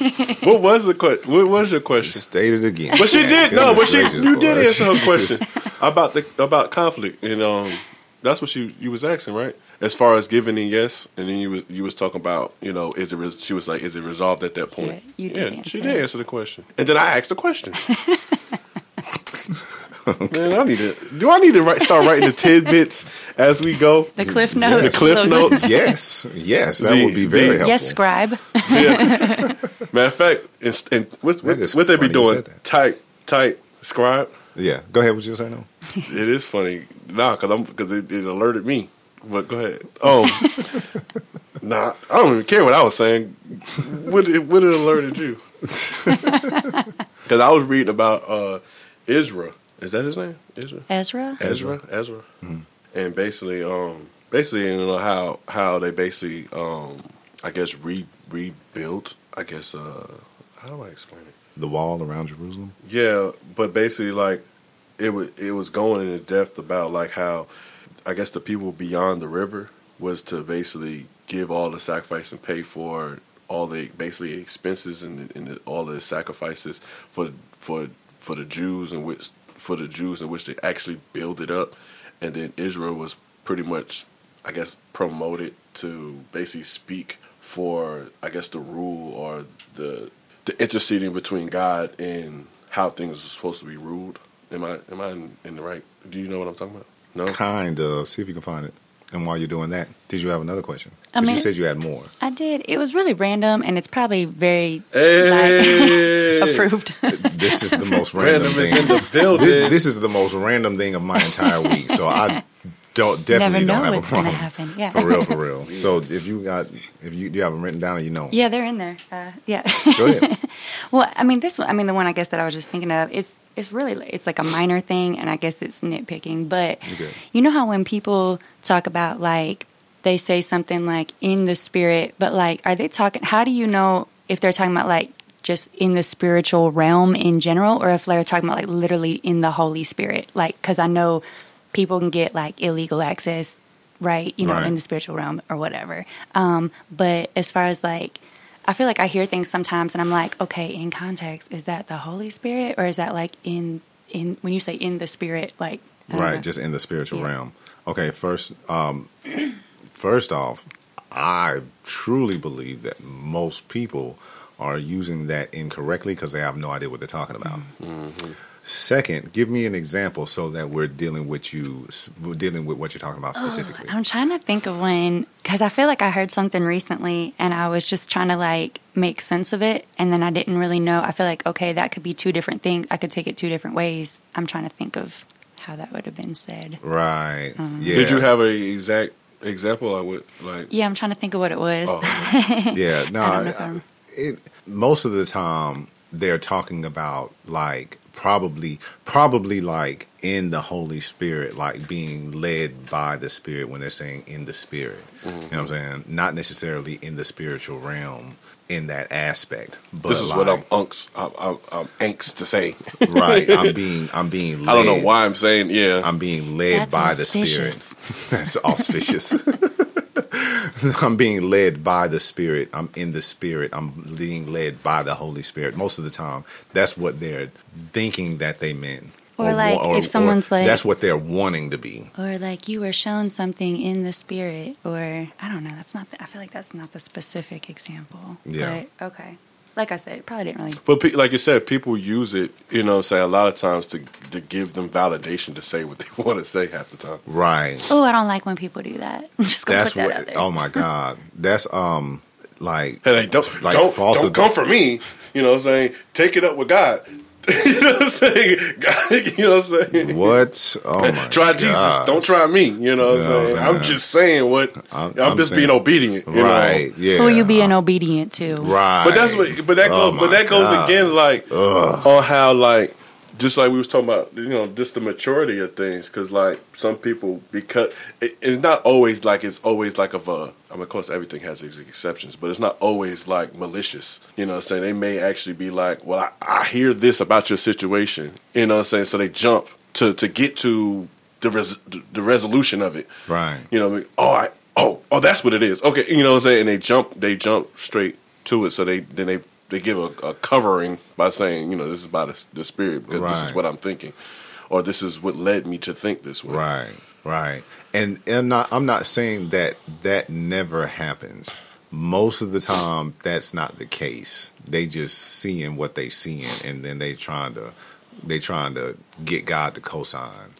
(laughs) What was the question? What was your question? State it again. But she did no, but she Goodness you did answer her question about the about conflict, and um, that's what you you was asking, right? As far as giving and yes, and then you was you was talking about you know is it res- she was like is it resolved at that point? Yeah, you did yeah, she did answer the question, and then I asked the question. (laughs) Man, I need to. Do I need to write, start writing the tidbits as we go? The cliff notes. The cliff notes. Yes, yes, that The- would be very the- helpful. Yes, scribe. Yeah. Matter of fact, and, and what, what, what they be doing? said that. Type, type, scribe. Yeah, go ahead. What you saying? No. (laughs) It is funny, nah, cause I'm because it, it alerted me. But go ahead. (laughs) Oh, nah, I don't even care what I was saying. What it, what it alerted you? (laughs) Because I was reading about uh, Ezra. Is that his name? Ezra. Ezra? Ezra. Ezra. And basically, um, basically, you know how how they basically, um, I guess, re rebuilt. I guess, uh, how do I explain it? The wall around Jerusalem. Yeah, but basically, like it was it was going into depth about like how I guess the people beyond the river was to basically give all the sacrifice and pay for all the basically expenses and, and all the sacrifices for for for the Jews and which for the Jews in which they actually build it up, and then Israel was pretty much, I guess, promoted to basically speak for, I guess, the rule or the the interceding between God and how things are supposed to be ruled. Am I am I in, in the right? Do you know what I'm talking about? No. Kind of. See if you can find it. And while you're doing that, did you have another question? I 'Cause you mean- said you had more. I did. It was really random, and it's probably very Hey! like, (laughs) approved. (laughs) This is the most random, Random is thing. in the building. This, this is the most random thing of my entire week. So I don't definitely Never don't have a what's gonna problem. happen. Yeah. For real, for (laughs) real. So if you got if you, you have them written down, you know. yeah, they're in there. Uh, yeah. Go ahead. Well, I mean, this one. I mean, the one I guess that I was just thinking of. It's it's really it's like a minor thing, and I guess it's nitpicking. But Okay. you know how when people talk about like they say something like in the spirit, but like are they talking? How do you know if they're talking about like just in the spiritual realm in general, or if they're talking about like literally in the Holy Spirit? Like, because I know people can get like illegal access, right? You know, Right. in the spiritual realm or whatever. Um, but as far as like, I feel like I hear things sometimes, and I'm like, okay, in context, is that the Holy Spirit, or is that like in in when you say in the Spirit, like right know. just in the spiritual Yeah. realm okay first um (clears throat) first off i truly believe that most people are using that incorrectly because they have no idea what they're talking about Mm-hmm. Second give me an example so that we're dealing with you we're dealing with what you're talking about specifically I'm trying to think of when, because I feel like I heard something recently and I was just trying to like make sense of it. And then I didn't really know. I feel like, okay, that could be two different things. I could take it two different ways. I'm trying to think of how that would have been said. right Mm-hmm. yeah Did you have a exact example? I would like. Yeah, I'm trying to think of what it was. Oh, (laughs) yeah no I don't know if I- I'm- it, most of the time they're talking about like probably probably like in the holy spirit like being led by the spirit when they're saying in the spirit. You know what i'm mm-hmm. saying? Not necessarily in the spiritual realm in that aspect but this is what I'm like, unks. I'm, I'm, I'm angst to say. right. I'm (laughs) being i'm being led, I don't know why I'm saying yeah. i'm being led That's by the spirit. (laughs) that's auspicious (laughs) (laughs) I'm being led by the Spirit. I'm in the Spirit. I'm being led by the Holy Spirit. Most of the time, that's what they're thinking that they meant. Or like if someone's like- that's what they're wanting to be. Or like you were shown something in the spirit, or I don't know. That's not. The, I feel like that's not the specific example. Yeah. But, okay. Like I said, it probably didn't really. But pe- like you said, people use it. You know, say a lot of times to to give them validation to say what they (laughs) want to say half the time. Right. Oh, I don't like when people do that. (laughs) I'm just gonna That's put that what. out there. Oh my God. That's um like Hey, like, don't Like don't false- don't come for me. You know, what I'm saying take it up with God. (laughs) you know what I'm saying? God, (laughs) you know what I'm saying? what? Oh my. (laughs) Try God. Jesus. Don't try me. You know what I'm Yeah, saying? man. I'm just saying what I'm- I'm, I'm just saying- being obedient. You Right. Know? Yeah. Who you being obedient to? Right. But that's what. But that Oh goes. but that goes God. again, like Ugh. on how like just like we was talking about, you know, just the maturity of things. Because like some people, because it, it's not always like it's always like of a. I mean, of course, everything has its exceptions, but it's not always like malicious. You know, what I'm saying they may actually be like, well, I, I hear this about your situation. You know, what I'm saying so they jump to to get to the res, the resolution of it. Right. You know, like, oh, I, oh, oh, that's what it is. Okay, you know what I'm saying? And they jump, they jump straight to it. So they then they they give a, a covering by saying, you know, this is by the, the spirit because this is what I'm thinking, or this is what led me to think this way. Right, right. And I'm not I'm not saying that that never happens. Most of the time that's not the case. They just seeing what they seeing and then they trying to they trying to get God to cosign.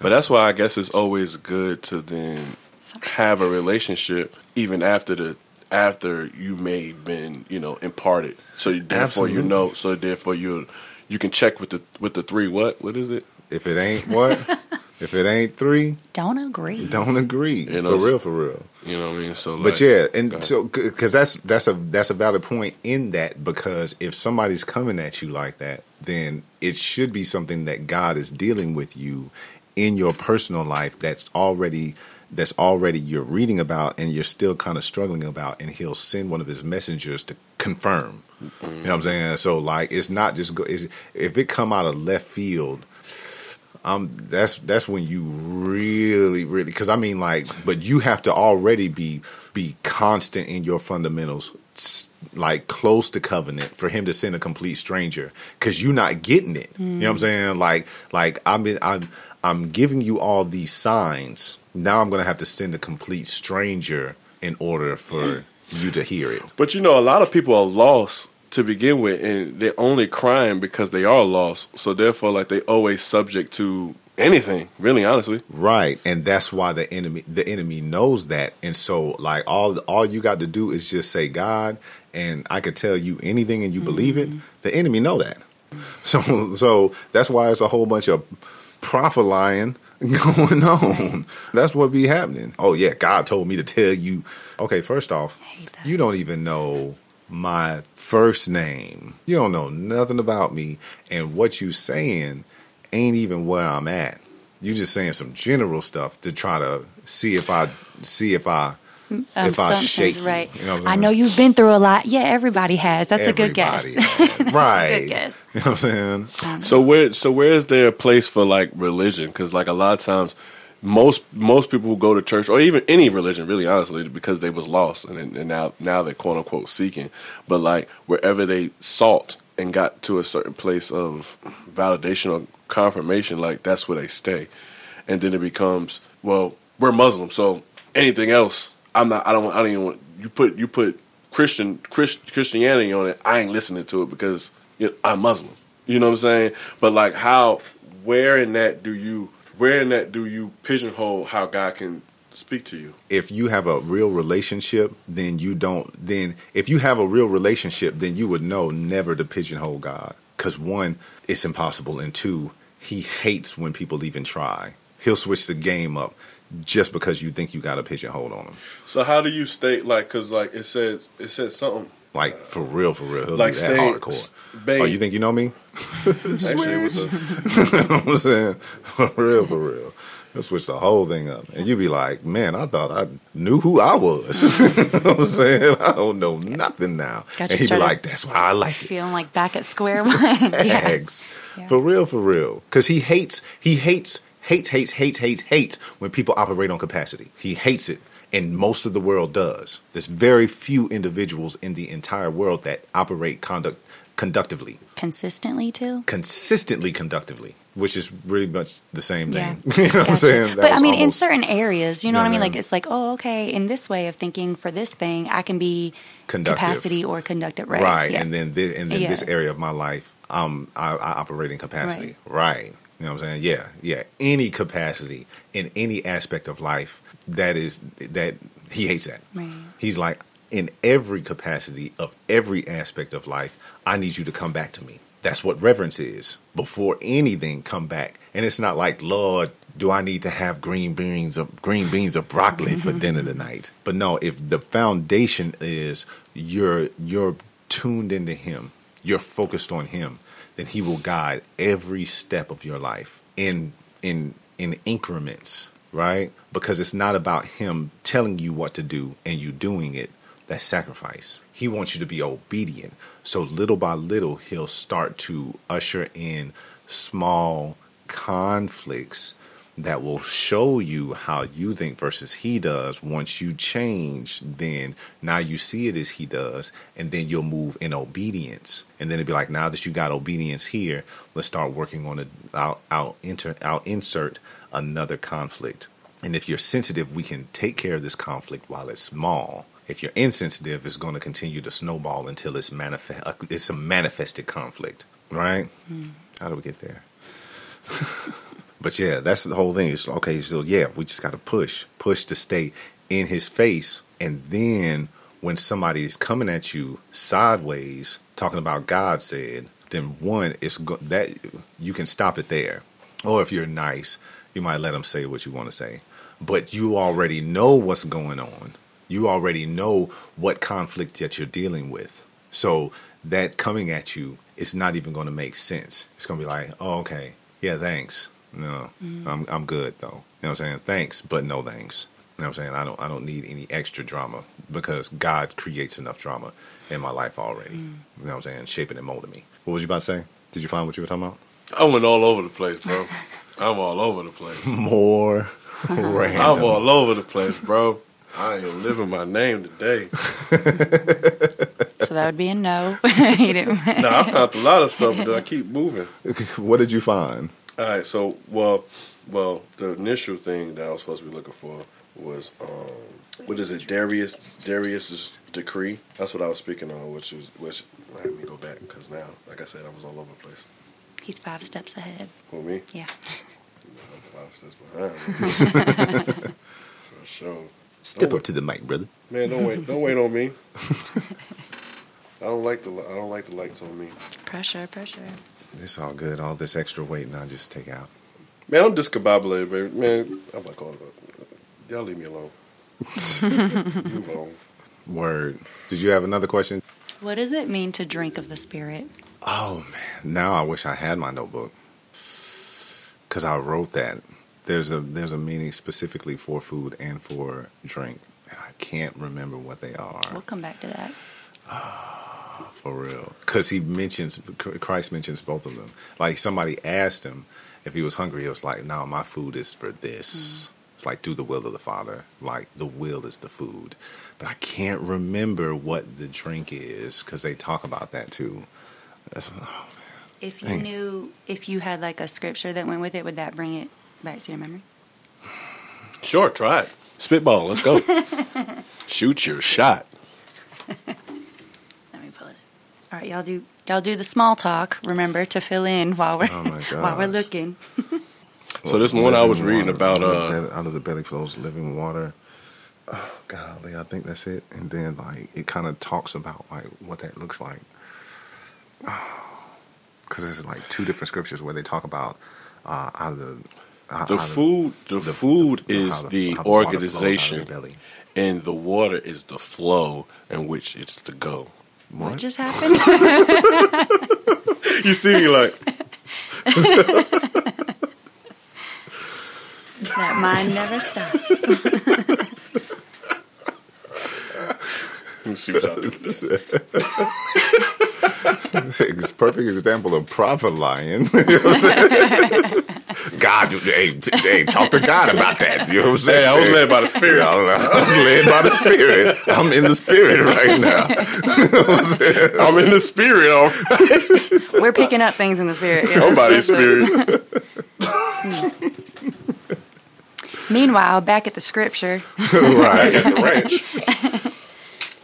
But that's why I guess it's always good to then have a relationship even after the after you may have been you know imparted. So you, therefore you know. So therefore you you can check with the with the three what what is it? If it ain't what? (laughs) if it ain't three, Don't agree. don't agree. You know, for real, for real. You know what I mean? So But yeah, and so because that's that's a that's a valid point in that because if somebody's coming at you like that, then it should be something that God is dealing with you in your personal life that's already that's already you're reading about and you're still kind of struggling about, and He'll send one of His messengers to confirm. You know what I'm saying? So like, it's not just go. If it come out of left field, um, that's that's when you really, really, because I mean, like, but you have to already be be constant in your fundamentals, like close to covenant for him to send a complete stranger, because you're not getting it. You know what I'm saying? Like, like I'm I'm I'm giving you all these signs. Now I'm going to have to send a complete stranger in order for (clears throat) you to hear it. But you know, a lot of people are lost to begin with, and they're only crying because they are lost. So therefore, like they always subject to anything. Really, honestly, Right, and that's why the enemy the enemy knows that, and so like all all you got to do is just say God, and I could tell you anything, and you believe it. Mm-hmm. The enemy know that, (laughs) so so that's why it's a whole bunch of prophesying (laughs) going on. That's what be happening. Oh yeah, God told me to tell you. Okay, first off, you don't even know my first name. You don't know nothing about me, and what you saying ain't even where I'm at. You just saying some general stuff to try to see if I see if I Um, if I Assumptions, shake right? You know I'm saying? know you've been through a lot. Yeah, everybody has. That's a good guess. Has. (laughs) right? Good guess. You know what I'm saying? Um, so where so where is there a place for like religion? Because like a lot of times, most most people who go to church or even any religion, really honestly, because they was lost and, and now now they're quote unquote seeking. But like wherever they sought and got to a certain place of validation or confirmation, like that's where they stay. And then it becomes well, we're Muslim, so anything else, I'm not. I don't. I don't even want you put you put Christian Christ, Christianity on it. I ain't listening to it because I'm Muslim. You know what I'm saying? But like, how? Where in that do you? Where in that do you pigeonhole how God can speak to you? if you have a real relationship, then you don't. Then if you have a real relationship, then you would know never to pigeonhole God. Because one, it's impossible, and two, He hates when people even try. He'll switch the game up just because you think you got a pigeonhole on him. So how do you state like? Because like it says it says something. Like for real, for real. He'll Like that stay- hardcore. babe. Oh, you think you know me? (laughs) Actually, it was a, you know what I'm saying? For real, for real. He'll switch the whole thing up. And you'd be like, man, I thought I knew who I was. (laughs) you know what I'm saying? I don't know nothing now. Got you and he'd be like, that's why I like it. Feeling like back at square one. (laughs) yeah. Eggs. Yeah. For real, for real. Because he hates, he hates, hates, hates, hates, hates, hates when people operate on capacity. He hates it. And most of the world does. There's very few individuals in the entire world that operate conduct conductively, Consistently too. consistently conductively, which is really much the same Yeah. thing. (laughs) you know what I'm saying? That But I mean, in certain areas, you know Yeah, what I mean? Like, it's like, oh, okay, in this way of thinking for this thing, I can be Conductive. capacity or conductive, right? right, Yeah. and then this, and then Yeah. this area of my life, um, I, I operate in capacity. Right. You know what I'm saying? Yeah, yeah. Any capacity in any aspect of life that is that he hates that. Right. He's like in every capacity of every aspect of life, I need you to come back to me. That's what reverence is. Before anything, come back. And it's not like, Lord, do I need to have green beans or green beans or broccoli for (laughs) dinner tonight? But no, if the foundation is you're you're tuned into him, you're focused on him, then he will guide every step of your life in in in increments, right? Because it's not about him telling you what to do and you doing it. That sacrifice. He wants you to be obedient. So little by little, he'll start to usher in small conflicts that will show you how you think versus he does. Once you change, then now you see it as he does, and then you'll move in obedience. And then it'd be like, now that you got obedience here, let's start working on it. I'll, I'll enter, I'll insert another conflict. And if you're sensitive, we can take care of this conflict while it's small. If you're insensitive, it's going to continue to snowball until it's manifest. Uh, it's a manifested conflict, right? Hmm. How do we get there? (laughs) But yeah, that's the whole thing. It's okay. So yeah, we just got to push, push to stay in his face, and then when somebody's coming at you sideways, talking about God said, then one, it's go- that you can stop it there. Or if you're nice, you might let them say what you want to say, but you already know what's going on. You already know what conflict that you're dealing with. So that coming at you is not even going to make sense. It's going to be like, oh, okay, yeah, thanks. No, I'm I'm good though. You know what I'm saying? Thanks, but no thanks. You know what I'm saying? I don't I don't need any extra drama because God creates enough drama in my life already. Mm. You know what I'm saying? Shaping and molding me. What was you about to say? Did you find what you were talking about? I went all over the place, bro. (laughs) I'm all over the place. (laughs) More (laughs) random. I'm all over the place, bro. I am living my name today. So that would be a no. he I found a lot of stuff, but I keep moving. what did you find? All right, so well, Well, the initial thing that I was supposed to be looking for was um, what is it? Darius Darius's decree. That's what I was speaking on, which is which. Let me go back because now, like I said, I was all over the place. He's five steps ahead. For me, Yeah. I'm (laughs) five steps behind. (laughs) For sure. Step Oh, up to the mic, brother. Man, don't wait. Don't wait on me. (laughs) I don't like the. I don't like the lights on me. Pressure, pressure. It's all good. All this extra weight, now just take out. Man, I'm discombobulated, baby. Man, I'm like, oh, y'all leave me alone. (laughs) Move on. Word. Did you have another question? What does it mean to drink of the Spirit? Oh man, now I wish I had my notebook because I wrote that. There's a there's a meaning specifically for food and for drink, and I can't remember what they are We'll come back to that. (sighs) for real. Because he mentions Christ mentions both of them. Like somebody asked him if he was hungry, he was like, "No, my food is for this." Mm-hmm. It's like do the will of the Father. Like the will is the food, but I can't remember what the drink is because they talk about that too. That's, oh, If you Dang. knew, if you had like a scripture that went with it, would that bring it back to your memory? Sure, try it. Spitball. Let's go. (laughs) Shoot your shot. (laughs) Let me pull it. All right, y'all do y'all do the small talk. Remember to fill in while we're Oh (laughs) while we're looking. So this one I was Living reading about. out of, Uh, the belly, out of the belly flows living water. Oh, golly, I think that's it. And then like it kind of talks about like what that looks like. (sighs) Because there's like two different scriptures where they talk about uh, out of the out- the out of- food. The, food how is the- the how the water flows out of organization, the and the water is the flow in which it's to go. What, What? just happened? (laughs) You see me like (laughs) that mind never stops. Let me see what y'all think. It's a perfect example of prophet lying. You know what I'm saying? God, hey, hey, talk to God about that. You know what I'm saying? Hey, I was led by the Spirit. I was, uh, I was led by the Spirit. I'm in the Spirit right now. You know I'm? I'm in the spirit. All right. We're picking up things in the spirit. Yeah, Somebody's spirit. Hmm. Meanwhile, back at the scripture. (laughs) right. At the ranch. (laughs)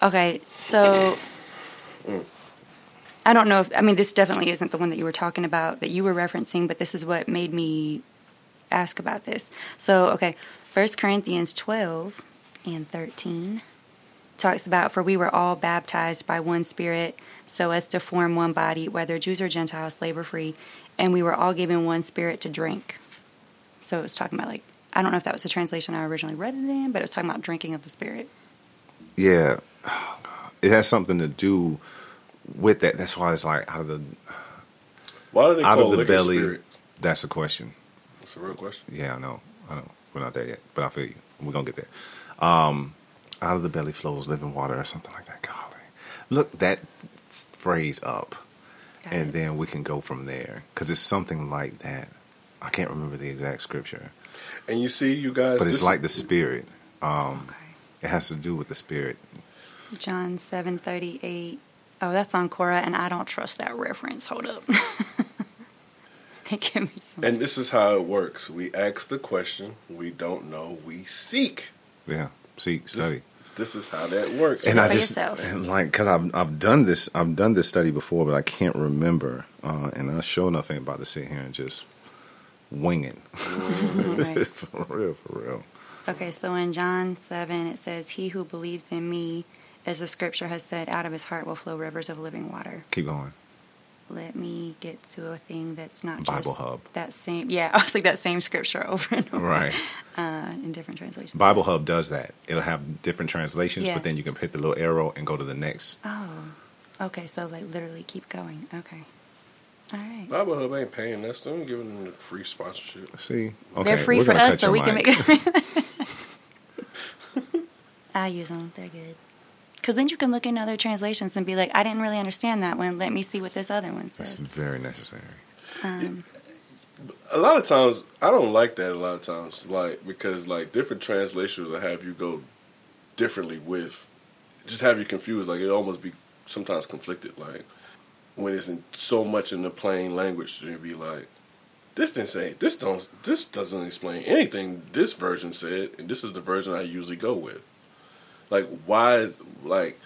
Okay, so I don't know if I mean this definitely isn't the one that you were talking about that you were referencing, but this is what made me ask about this. So, okay, First Corinthians 12 and 13 talks about for we were all baptized by one spirit so as to form one body whether Jews or Gentiles slave or free and we were all given one spirit to drink. So it was talking about like I don't know if that was the translation I originally read it in, but it was talking about drinking of the spirit. Yeah. It has something to do with that. That's why it's like out of the Why do they out call of the belly. spirit? That's a question. That's a real question. Yeah, I know. I know. We're not there yet, but I feel you. We're gonna get there. Um, out of the belly flows living water, or something like that. Golly, look that phrase up, Got and it. then we can go from there because it's something like that. I can't remember the exact scripture, And you see, you guys, but it's this- like the spirit. Um, Okay. it has to do with the spirit. John seven thirty eight. Oh, that's on Quora, and I don't trust that reference. Hold up. (laughs) give me. And this is how it works. We ask the question. We don't know. We seek. Yeah, seek, study. this is how that works. and I just yourself. and like because I've I've done this I've done this study before, but I can't remember. Uh, and I sure enough ain't about to sit here and just wing it (laughs) Right. for real, for real. Okay, so in John seven it says, "He who believes in me, as the Scripture has said, out of his heart will flow rivers of living water." Keep going. Let me get to a thing that's not Bible just Hub. that same. Yeah, (laughs) I was like that same scripture over and over, Right. Uh, in different translations. Bible Hub does that. It'll have different translations, Yeah. but then you can hit the little arrow and go to the next. Oh, okay. So like literally keep going. Okay, all right. Bible Hub ain't paying us. They're giving them the free sponsorship. See, okay, They're free for us, so your we can mic. make. (laughs) I use them. They're good. Because then you can look in other translations and be like, I didn't really understand that one. Let me see what this other one says. That's very necessary. Um, A lot of times, I don't like that. A lot of times, like because like different translations will have you go differently with, just have you confused. Like it almost be sometimes conflicted. Like when it's in so much in the plain language, you'd be like, this didn't say this don't this doesn't explain anything this version said, and this is the version I usually go with. Like why is like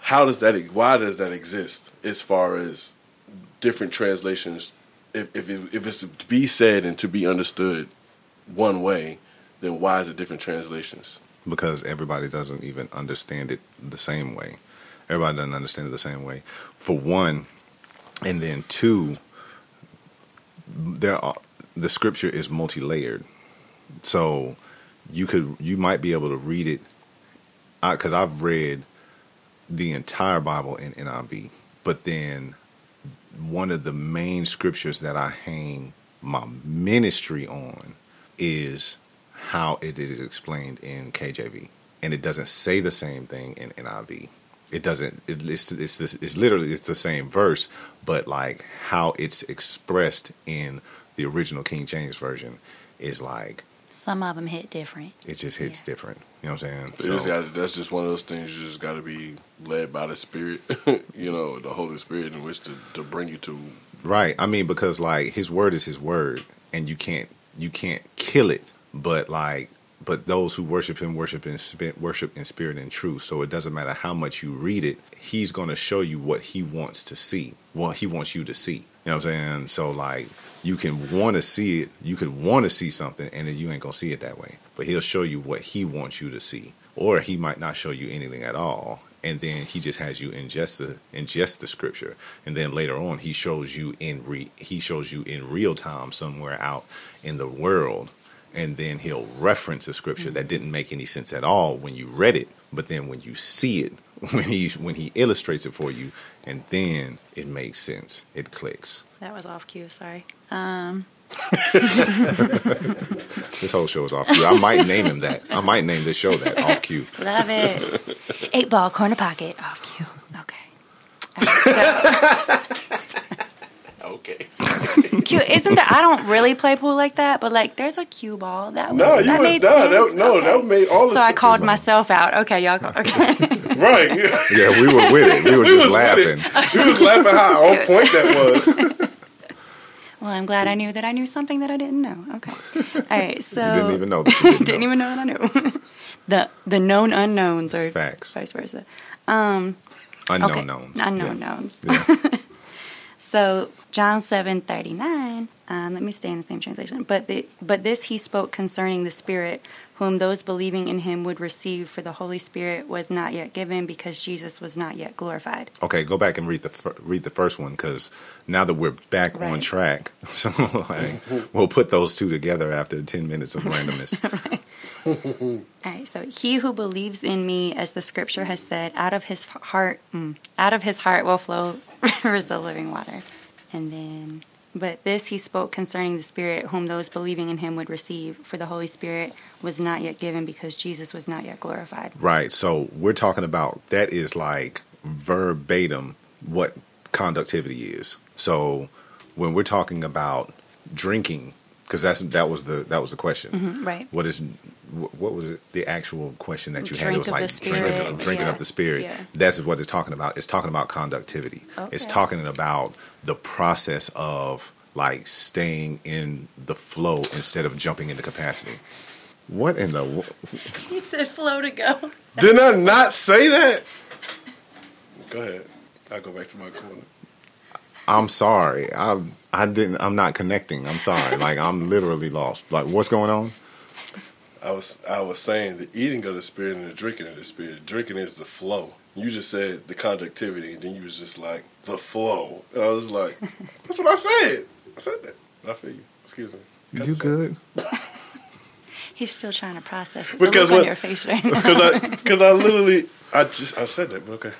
how does that why does that exist as far as different translations? If if, if it's to be said and to be understood one way then why is it different translations? Because everybody doesn't even understand it the same way. Everybody doesn't understand it the same way. For one and then two there are the scripture is multi-layered. So you could you might be able to read it because I've read the entire Bible in NIV, but then one of the main scriptures that I hang my ministry on is how it is explained in KJV, and it doesn't say the same thing in NIV. It doesn't. It, it's it's this, it's literally it's the same verse, but like how it's expressed in the original King James version is like some of them hit different. It just hits yeah. different. You know what I'm saying? So, just gotta, that's just one of those things. You just got to be led by the Spirit. (laughs) you know, the Holy Spirit in which to, to bring you to. Right. I mean, because like His word is His word, and you can't you can't kill it. But like, but those who worship Him worship in worship in spirit and truth. So it doesn't matter how much you read it. He's going to show you what He wants to see. What He wants you to see. You know what I'm saying? So like you can want to see it, you could want to see something, and then you ain't gonna see it that way. But he'll show you what he wants you to see, or he might not show you anything at all, and then he just has you ingest the ingest the scripture, and then later on he shows you in re, he shows you in real time somewhere out in the world, and then he'll reference a scripture that didn't make any sense at all when you read it, but then when you see it, (laughs) when he when he illustrates it for you, and then it makes sense, it clicks. That was off cue. Sorry. Um. (laughs) this whole show is off cue. I might name him that. I might name this show that off cue. (laughs) Love it. Eight ball corner pocket off cue. Okay. (laughs) okay. (laughs) cue isn't that? I don't really play pool like that, but like there's a cue ball that no, was, that made no, sense. That, no, okay. that made all. So I called myself out. Okay, y'all. Go, okay. (laughs) (laughs) right. Yeah. yeah, we were with it. We were we just laughing. We was laughing how on point that was. Well, I'm glad I knew that I knew something that I didn't know. Okay. All right. So you didn't even know. That you didn't, didn't know. even know that I knew. the the known unknowns or facts, vice versa. Um, unknown okay. knowns. Unknown yeah. knowns. Yeah. So John seven thirty nine. Um, let me stay in the same translation. But the, but this he spoke concerning the Spirit, whom those believing in him would receive, for the Holy Spirit was not yet given because Jesus was not yet glorified. Okay, go back and read the read the first one because now that we're back right. on track, (laughs) so like, we'll put those two together after ten minutes of (laughs) randomness. right. (laughs) All right. So he who believes in me, as the Scripture has said, out of his heart, mm, out of his heart will flow rivers of living water. And then but this he spoke concerning the Spirit, whom those believing in him would receive, for the Holy Spirit was not yet given because Jesus was not yet glorified. Right. So we're talking about that is like verbatim what conductivity is. So when we're talking about drinking, because that's that was the that was the question. Mm-hmm, right. What is what was it, the actual question that you drink had? It was like drinking, drinking yeah. of the spirit. Yeah. That's what it's talking about. It's talking about conductivity. Okay. It's talking about the process of like staying in the flow instead of jumping into capacity. What in the? he (laughs) said flow to go. Did I not say that? Go ahead. I'll go back to my corner. I'm sorry. I I didn't. I'm not connecting. I'm sorry. like I'm literally lost. Like what's going on? I was I was saying the eating of the spirit and the drinking of the spirit. Drinking is the flow. You just said the conductivity, and then you was just like the flow. And I was like, (laughs) that's what I said. I said that. I feel you. Excuse me. Cut you good? (laughs) He's still trying to process it. Because what, on your face right now. Because I, cause I literally, I just, I said that, but okay.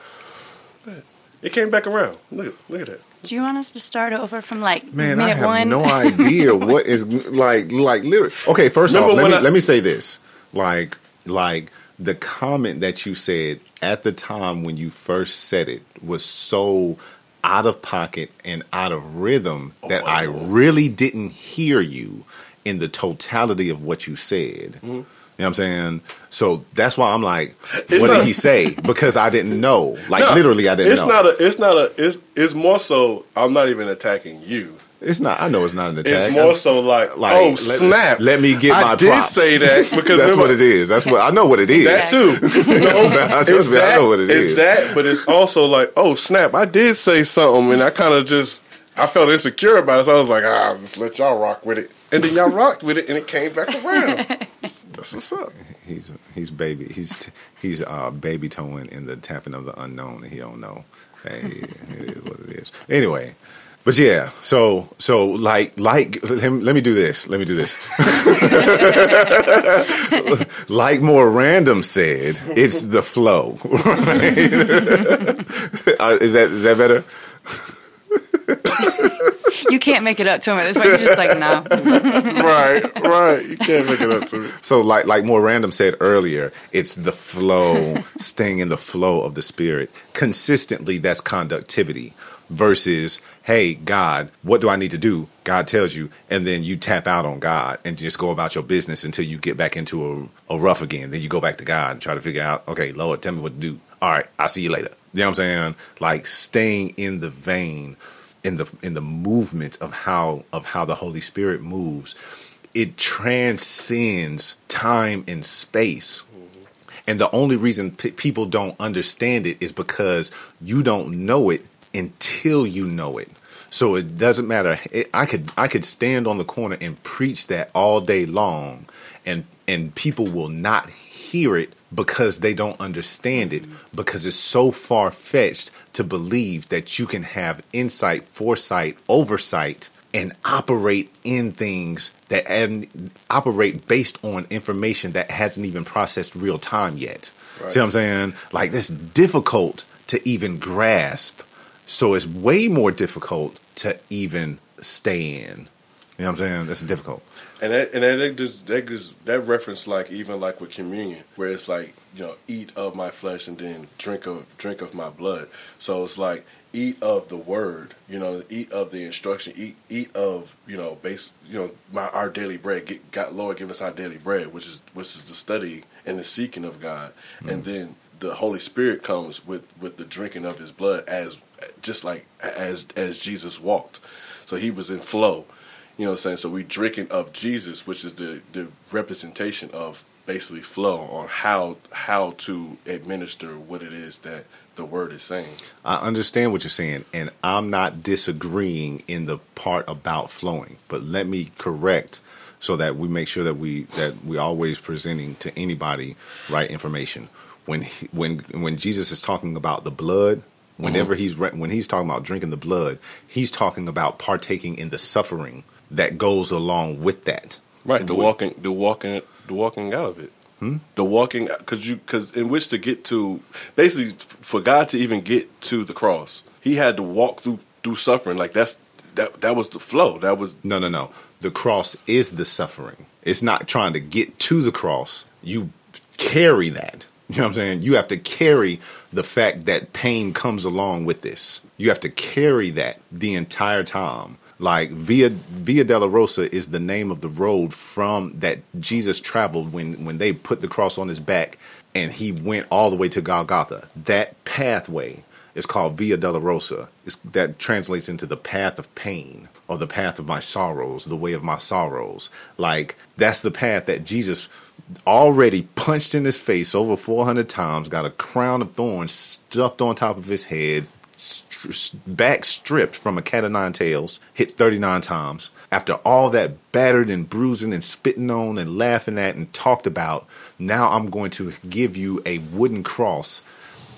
It came back around. Look look at that. Do you want us to start over from like Man, minute I have one? no idea (laughs) what is like like literally. Okay, first Remember off, let me I- let me say this. Like like the comment that you said at the time when you first said it was so out of pocket and out of rhythm that Oh, I I really didn't hear you in the totality of what you said. Mm-hmm. You know what I'm saying? So that's why I'm like, It's what not- did he say? (laughs) Because I didn't know. Like No, literally, I didn't it's know. not a. It's not a. It's it's more so. I'm not even attacking you. It's not. I know it's not an attack. It's more so like, Like, oh let- snap! let me get my. I my did props. say that (laughs) because That's remember, what it is. That's what I know. What it is. That too. (laughs) No, Trust it's me, I know what it it's is. that, but it's also like, oh snap! I did say something, and I kind of just I felt insecure about it. So I was like, ah, just let y'all rock with it, and then y'all rocked with it, and it came back around. That's what's up. He's he's baby. He's he's uh, baby toeing in the tapping of the unknown, he don't know. Hey, (laughs) it is what it is. Anyway, but yeah. So so like like me, let me do this. Let me do this. (laughs) like MoreRandum said, it's the flow. Right? (laughs) Uh, is that is that better? You can't make it up to him at this point. You're just like, no. (laughs) right, right. You can't make it up to me. So like like MoreRandum said earlier, it's the flow, (laughs) staying in the flow of the spirit. Consistently that's conductivity versus hey God, what do I need to do? God tells you and then you tap out on God and just go about your business until you get back into a, a rough again. Then you go back to God and try to figure out, okay, Lord, tell me what to do. All right, I'll see you later. You know what I'm saying? Like staying in the vein in the in the movement of how of how the Holy Spirit moves, it transcends time and space. Mm-hmm. And the only reason p- people don't understand it is because you don't know it until you know it. So it doesn't matter. It, I could I could stand on the corner and preach that all day long, and and people will not hear it because they don't understand it because it's so far fetched to believe that you can have insight, foresight, oversight, and operate in things that and operate based on information that hasn't even processed real time yet. Right. See what I'm saying? Like this difficult to even grasp. So it's way more difficult to even stay in. You know what I'm saying? That's difficult. And that and that that just that just that reference like even like with communion, where it's like you know eat of my flesh and then drink of drink of my blood. So it's like eat of the word, you know, eat of the instruction, eat eat of you know base you know my our daily bread. Get, God, Lord, give us our daily bread, which is which is the study and the seeking of God, mm-hmm. and then the Holy Spirit comes with with the drinking of His blood as just like as as Jesus walked. So He was in flow. You know what I'm saying? So we drinking of Jesus, which is the, the representation of basically flow on how how to administer what it is that the word is saying. I understand what you're saying, and I'm not disagreeing in the part about flowing. But let me correct so that we make sure that we that we always presenting to anybody right information. When he, when when Jesus is talking about the blood, whenever mm-hmm. he's re- when he's talking about drinking the blood, he's talking about partaking in the suffering that goes along with that. Right. The walking the walking the walking out of it. Hmm? The walking because you because in which to get to basically for God to even get to the cross, He had to walk through through suffering. Like that's that that was the flow. That was No, no, no. The cross is the suffering. It's not trying to get to the cross. You carry that. You know what I'm saying? You have to carry the fact that pain comes along with this. You have to carry that the entire time. Like Via Via Dolorosa is the name of the road from that Jesus traveled when when they put the cross on his back and he went all the way to Golgotha. That pathway is called Via Dolorosa. It's, that translates into the path of pain or the path of my sorrows, the way of my sorrows. Like that's the path that Jesus already punched in his face over 400 times, got a crown of thorns stuffed on top of his head, back stripped from a cat of nine tails, hit 39 times. After all that battered and bruising and spitting on and laughing at and talked about, now I'm going to give you a wooden cross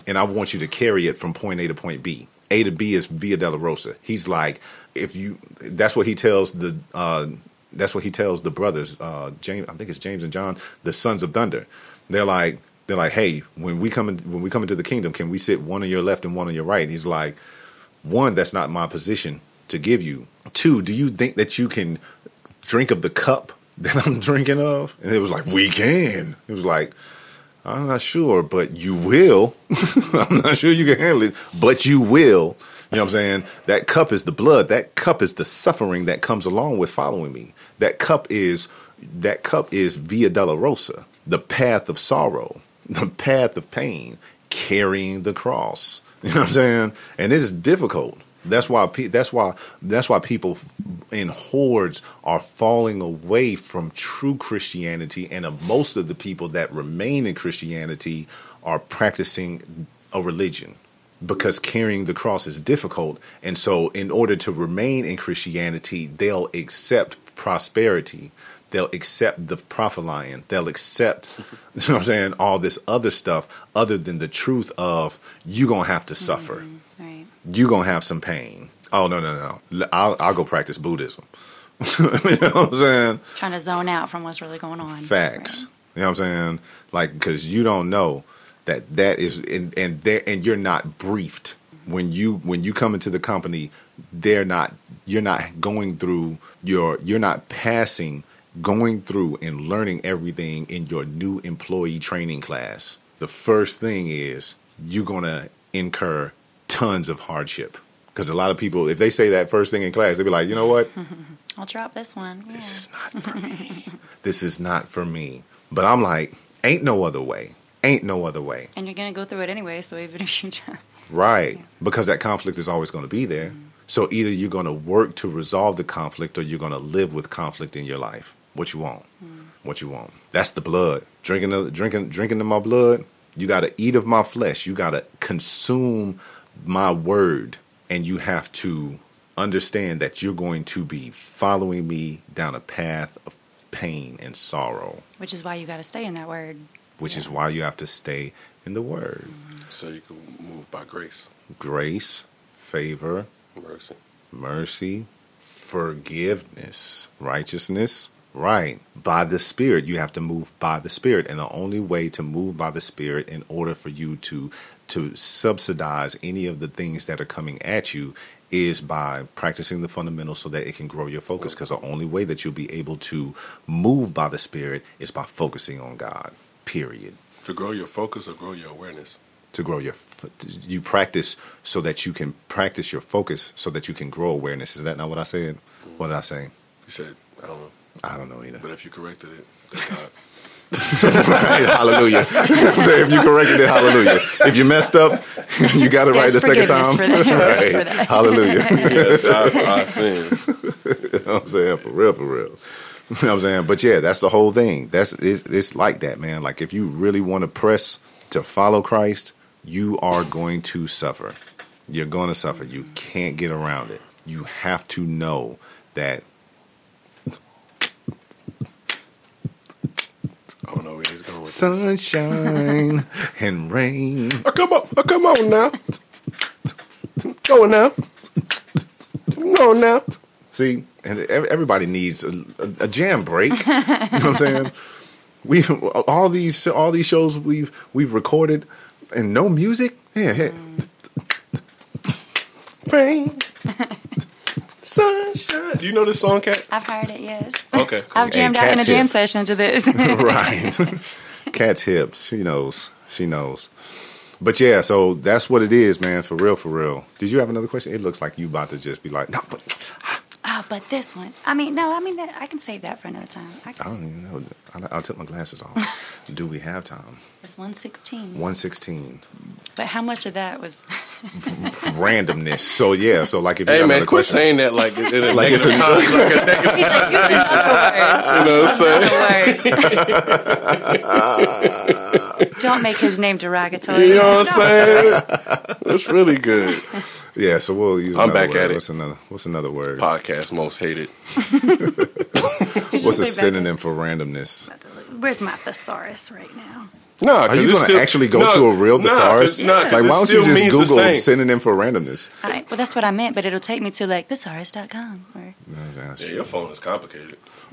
and I want you to carry it from point A to point B. A to B is Via Dolorosa. He's like, if you, that's what he tells the, uh, that's what he tells the brothers, uh, James, I think it's James and John, the sons of thunder. They're like, they're like, hey, when we come in, when we come into the kingdom, can we sit one on your left and one on your right? And he's like, one, that's not my position to give you. Two, do you think that you can drink of the cup (laughs) that I'm drinking of? And it was like, we can. It was like, I'm not sure, but you will. (laughs) I'm not sure you can handle it, but you will. You know what I'm saying? That cup is the blood. That cup is the suffering that comes along with following me. That cup is that cup is Via Dolorosa, the path of sorrow, the path of pain, carrying the cross. You know what I'm saying? And it is difficult That's why. pe- That's why. That's why people in hordes are falling away from true Christianity, and uh, most of the people that remain in Christianity are practicing a religion because carrying the cross is difficult. And so, in order to remain in Christianity, they'll accept prosperity. They'll accept the prophet lion. They'll accept, (laughs) you know what I'm saying, all this other stuff other than the truth of you're gonna have to suffer. Mm-hmm. Right. You gonna have some pain. Oh no no no! I'll I'll go practice Buddhism. (laughs) you know what I'm saying? Trying to zone out from what's really going on. Facts. Right. You know what I'm saying? Like because you don't know that that is and and there and you're not briefed when you when you come into the company. They're not. You're not going through your. You're not passing. Going through and learning everything in your new employee training class. The first thing is you're gonna incur tons of hardship because a lot of people, if they say that first thing in class, they'd be like, you know what? (laughs) I'll drop this one. Yeah. this is not for me. (laughs) this is not for me. But I'm like, ain't no other way. Ain't no other way. And you're gonna go through it anyway, so even if you try. Right. Because that conflict is always going to be there. Mm-hmm. So either you're going to work to resolve the conflict or you're going to live with conflict in your life. What you want? What you want? That's the blood. Drinking the drinking drinking of my blood, you got to eat of my flesh. You got to consume my word and you have to understand that you're going to be following me down a path of pain and sorrow, Which is why you got to stay in that word. which is why you have to stay in the word. Mm-hmm. So you can move by grace, Grace, favor, mercy. mercy, forgiveness, righteousness. Right. By the Spirit. You have to move by the Spirit. And the only way to move by the Spirit in order for you to to subsidize any of the things that are coming at you is by practicing the fundamentals so that it can grow your focus. Because the only way that you'll be able to move by the Spirit is by focusing on God. Period. To grow your focus or grow your awareness. To grow your, you practice so that you can practice your focus so that you can grow awareness. Is that not what I said? Mm-hmm. What did I say? You said, I don't know. I don't know either. But if you corrected it, thank God. (laughs) Hallelujah. (laughs) Say if you corrected it, hallelujah. If you messed up, (laughs) you got it right the second time. for that. There's for that. Hallelujah. yeah, die our sins. you know I'm saying? For real, for real. You know what I'm saying? But yeah, that's the whole thing. That's it's, it's like that, man. Like if you really want to press to follow Christ, you are going to suffer. You're going to suffer. You can't get around it. You have to know that Oh, I don't know where he's going with this. sunshine (laughs) and rain. Oh, come on, oh, come on now. Come on now. Come on now. See, and ev- everybody needs a, a, a jam break. you know what I'm saying? (laughs) We all these all these shows we've we've recorded and no music. Yeah, yeah. Rain. (laughs) Sunshine. Do you know this song, Cat? I've heard it, yes. Okay, cool. (laughs) I've jammed Hey, out in a cat's jam session to this. (laughs) (laughs) right. Cat's hip. She knows. She knows. But yeah, so that's what it is, man. For real, for real. Did you have another question? It looks like you about to just be like, no, but oh, but this one. I mean, no, I mean, I can save that for another time. I I don't even know. I'll, I'll take my glasses off. (laughs) Do we have time? it's 116. One sixteen. But how much of that was. (laughs) Randomness. So yeah. So like if you Hey have man, quit question, saying that like in a (laughs) Like it's a- con- like a negative. He's like, use another word. You know what I'm saying? Don't make his name derogatory. You know what I'm saying? That's really good. Yeah, so we'll use. I'm another back word. at it. What's another? What's another word? Podcast most hated. (laughs) What's a say back synonym for randomness? Where's my thesaurus right now? No, Are you going to actually go to a real thesaurus? Nah, like, why don't you just Google Google synonym for randomness? I, well, that's what I meant, but it'll take me to like thesaurus.com. Or, Yeah, your phone is complicated. (laughs)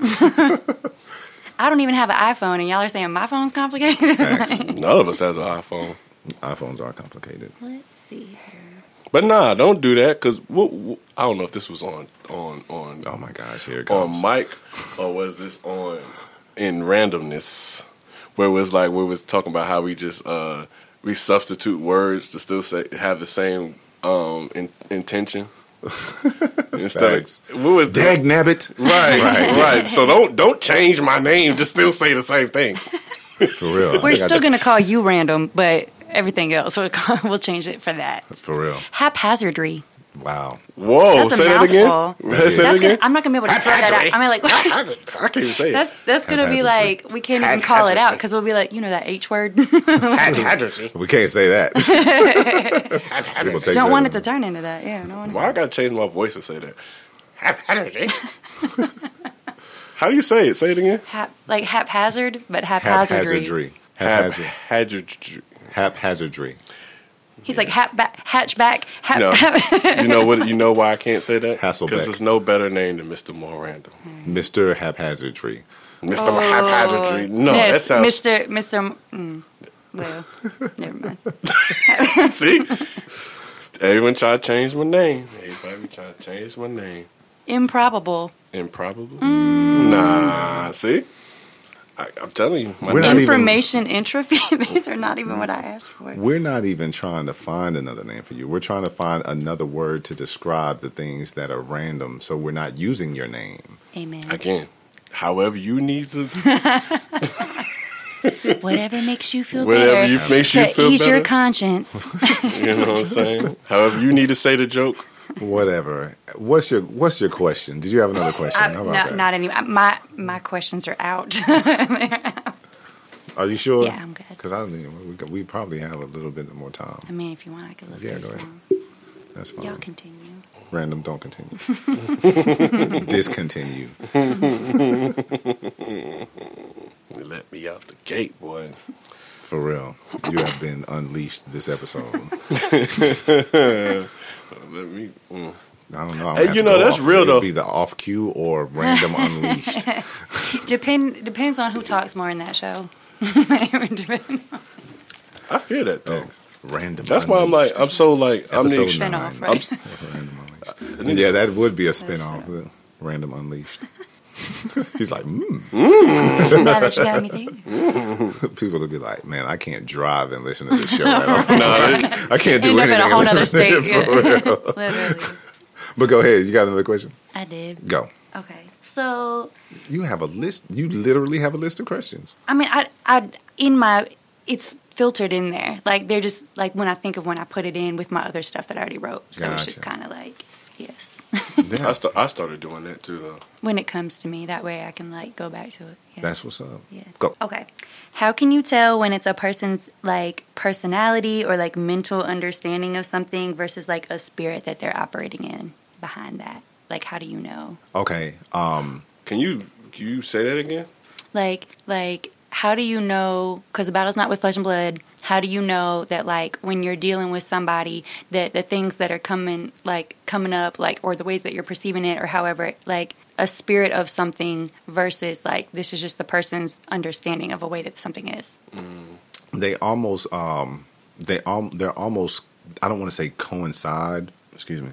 I don't even have an iPhone, and y'all are saying my phone's complicated. (laughs) Facts. None of us has an iPhone. iPhones are complicated. Let's see here. But nah, don't do that because I don't know if this was on on on Oh my gosh, here it on comes. mic or was this on in randomness where it was like we was talking about how we just uh we substitute words to still say have the same um in, intention (laughs) instead Facts. of what was Dag nabbit. right (laughs) right so don't don't change my name to still say the same thing For real. We're still going to call you random, but everything else (laughs) we'll, we'll change it for that. That's for real. Haphazardry. Wow. Whoa, That's a say that again. mouthful. Say That's that gonna, again. I'm not gonna be able to throw that out. I mean, like I can't even say it. that's that's gonna be like we can't even call it out because we'll be like, you know, that H word. (laughs) We can't say that. (laughs) People Don't that want it to turn into that. Yeah, no one. Why I gotta change my voice to say that? Haphazardry. How do you say it? Say it again. Hap, like haphazard, but haphazardry. Haphazardry. Haphazard. Haphazardry. Haphazardry. He's like hap back, hatchback. Hap, No. hap- You know what? You know why I can't say that? Hasselbeck. Because there's no better name than Mr. MoreRandum. Mr. Haphazardry. Mr. Oh. Haphazardry. No, that Yes, sounds. Mr. Mr. Mm, well, never mind. (laughs) See, everyone try to change my name. Everybody try to change my name. Improbable. Improbable? Mm. Nah. See, I, I'm telling you, my We're name- not even- Information (laughs) entropy. These are not even what I asked for. We're not even trying to find another name for you. We're trying to find another word to describe the things that are random. So we're not using your name. Amen. again. However, you need to, (laughs) Whatever makes you feel whatever better. you makes you to feel ease your conscience. (laughs) You know what I'm saying? However, you need to say the joke. Whatever. What's your What's your question? Did you have another question? I, How no, that? not any. Uh, my my questions are out. Are you sure? Yeah, I'm good. Because I mean, we, we probably have a little bit more time. I mean, if you want, I could look Yeah, go ahead. some. That's fine. Y'all continue. Random, don't continue. (laughs) Discontinue. You (laughs) let me out the gate, boy. For real. You have been unleashed this episode. (laughs) Let me. Mm. I don't know. I'm Hey, you know, that's off. real, It'll though. be the off cue or random (laughs) unleashed. (laughs) Depend depends on who talks more in that show. I feel that though. Thanks. Random. That's why I'm like, I'm so like, I'm the. Episode Spinoff, nine. right? (laughs) Random Unleashed. Yeah, that would be a spin off. Random Unleashed. (laughs) He's like, mm. now that you got me thinking. (laughs) people would be like, man, I can't drive and listen to this show all. (laughs) I can't do End up in anything. a whole to state. it, for real. But go ahead. You got another question? I did. Go. Okay. So You have a list. You literally have a list of questions. I mean, I, I, in my, it's filtered in there. Like they're just like when I think of when I put it in with my other stuff that I already wrote. So it's just kind of like, yes. I, st- I started doing that too, though. when it comes to me, that way I can like go back to it. Yeah. That's what's up. yeah. Go. Okay. How can you tell when it's a person's like personality or like mental understanding of something versus like a spirit that they're operating in behind that? Like, how do you know? Okay. Um. Can you can you say that again? like like how do you know because the battle's not with flesh and blood how do you know that like when you're dealing with somebody that the things that are coming like coming up like or the ways that you're perceiving it or however like a spirit of something versus like this is just the person's understanding of a way that something is They almost. Um. They. Um. They're almost. I don't want to say coincide. Excuse me.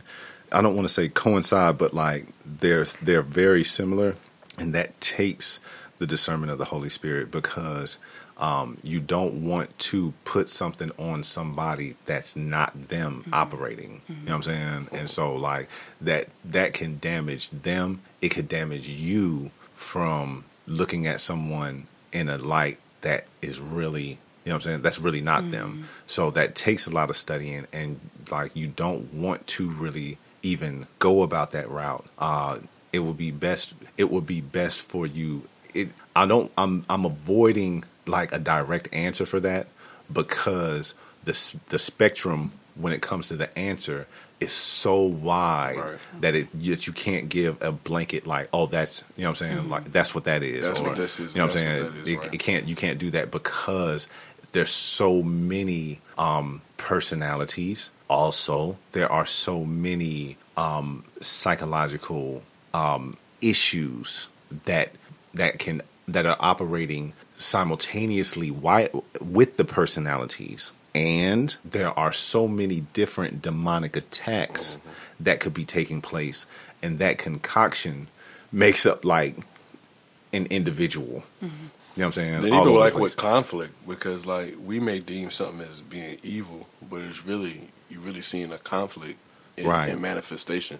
I don't want to say coincide, but like they're they're very similar, and that takes the discernment of the Holy Spirit because um, you don't want to put something on somebody that's not them operating. You know what I'm saying? And so like that that can damage them. It could damage you from looking at someone in a light that is really you know what I'm saying? That's really not them. So that takes a lot of studying and like you don't want to really even go about that route. Uh it would be best it would be best for you it I don't I'm I'm avoiding like a direct answer for that because the the spectrum when it comes to the answer is so wide Right. that it that you can't give a blanket like oh that's you know what I'm saying like that's what that is That's or, what this is, you know what I'm saying what that is, it, right. it can't you can't do that because there's so many um personalities also there are so many um psychological um issues that that can that are operating simultaneously wi- with the personalities and there are so many different demonic attacks mm-hmm. that could be taking place and that concoction makes up like an individual mm-hmm. you know what i'm saying Then All even over the like with conflict, because like we may deem something as being evil, but it's really you're really seeing a conflict in, Right. in manifestation.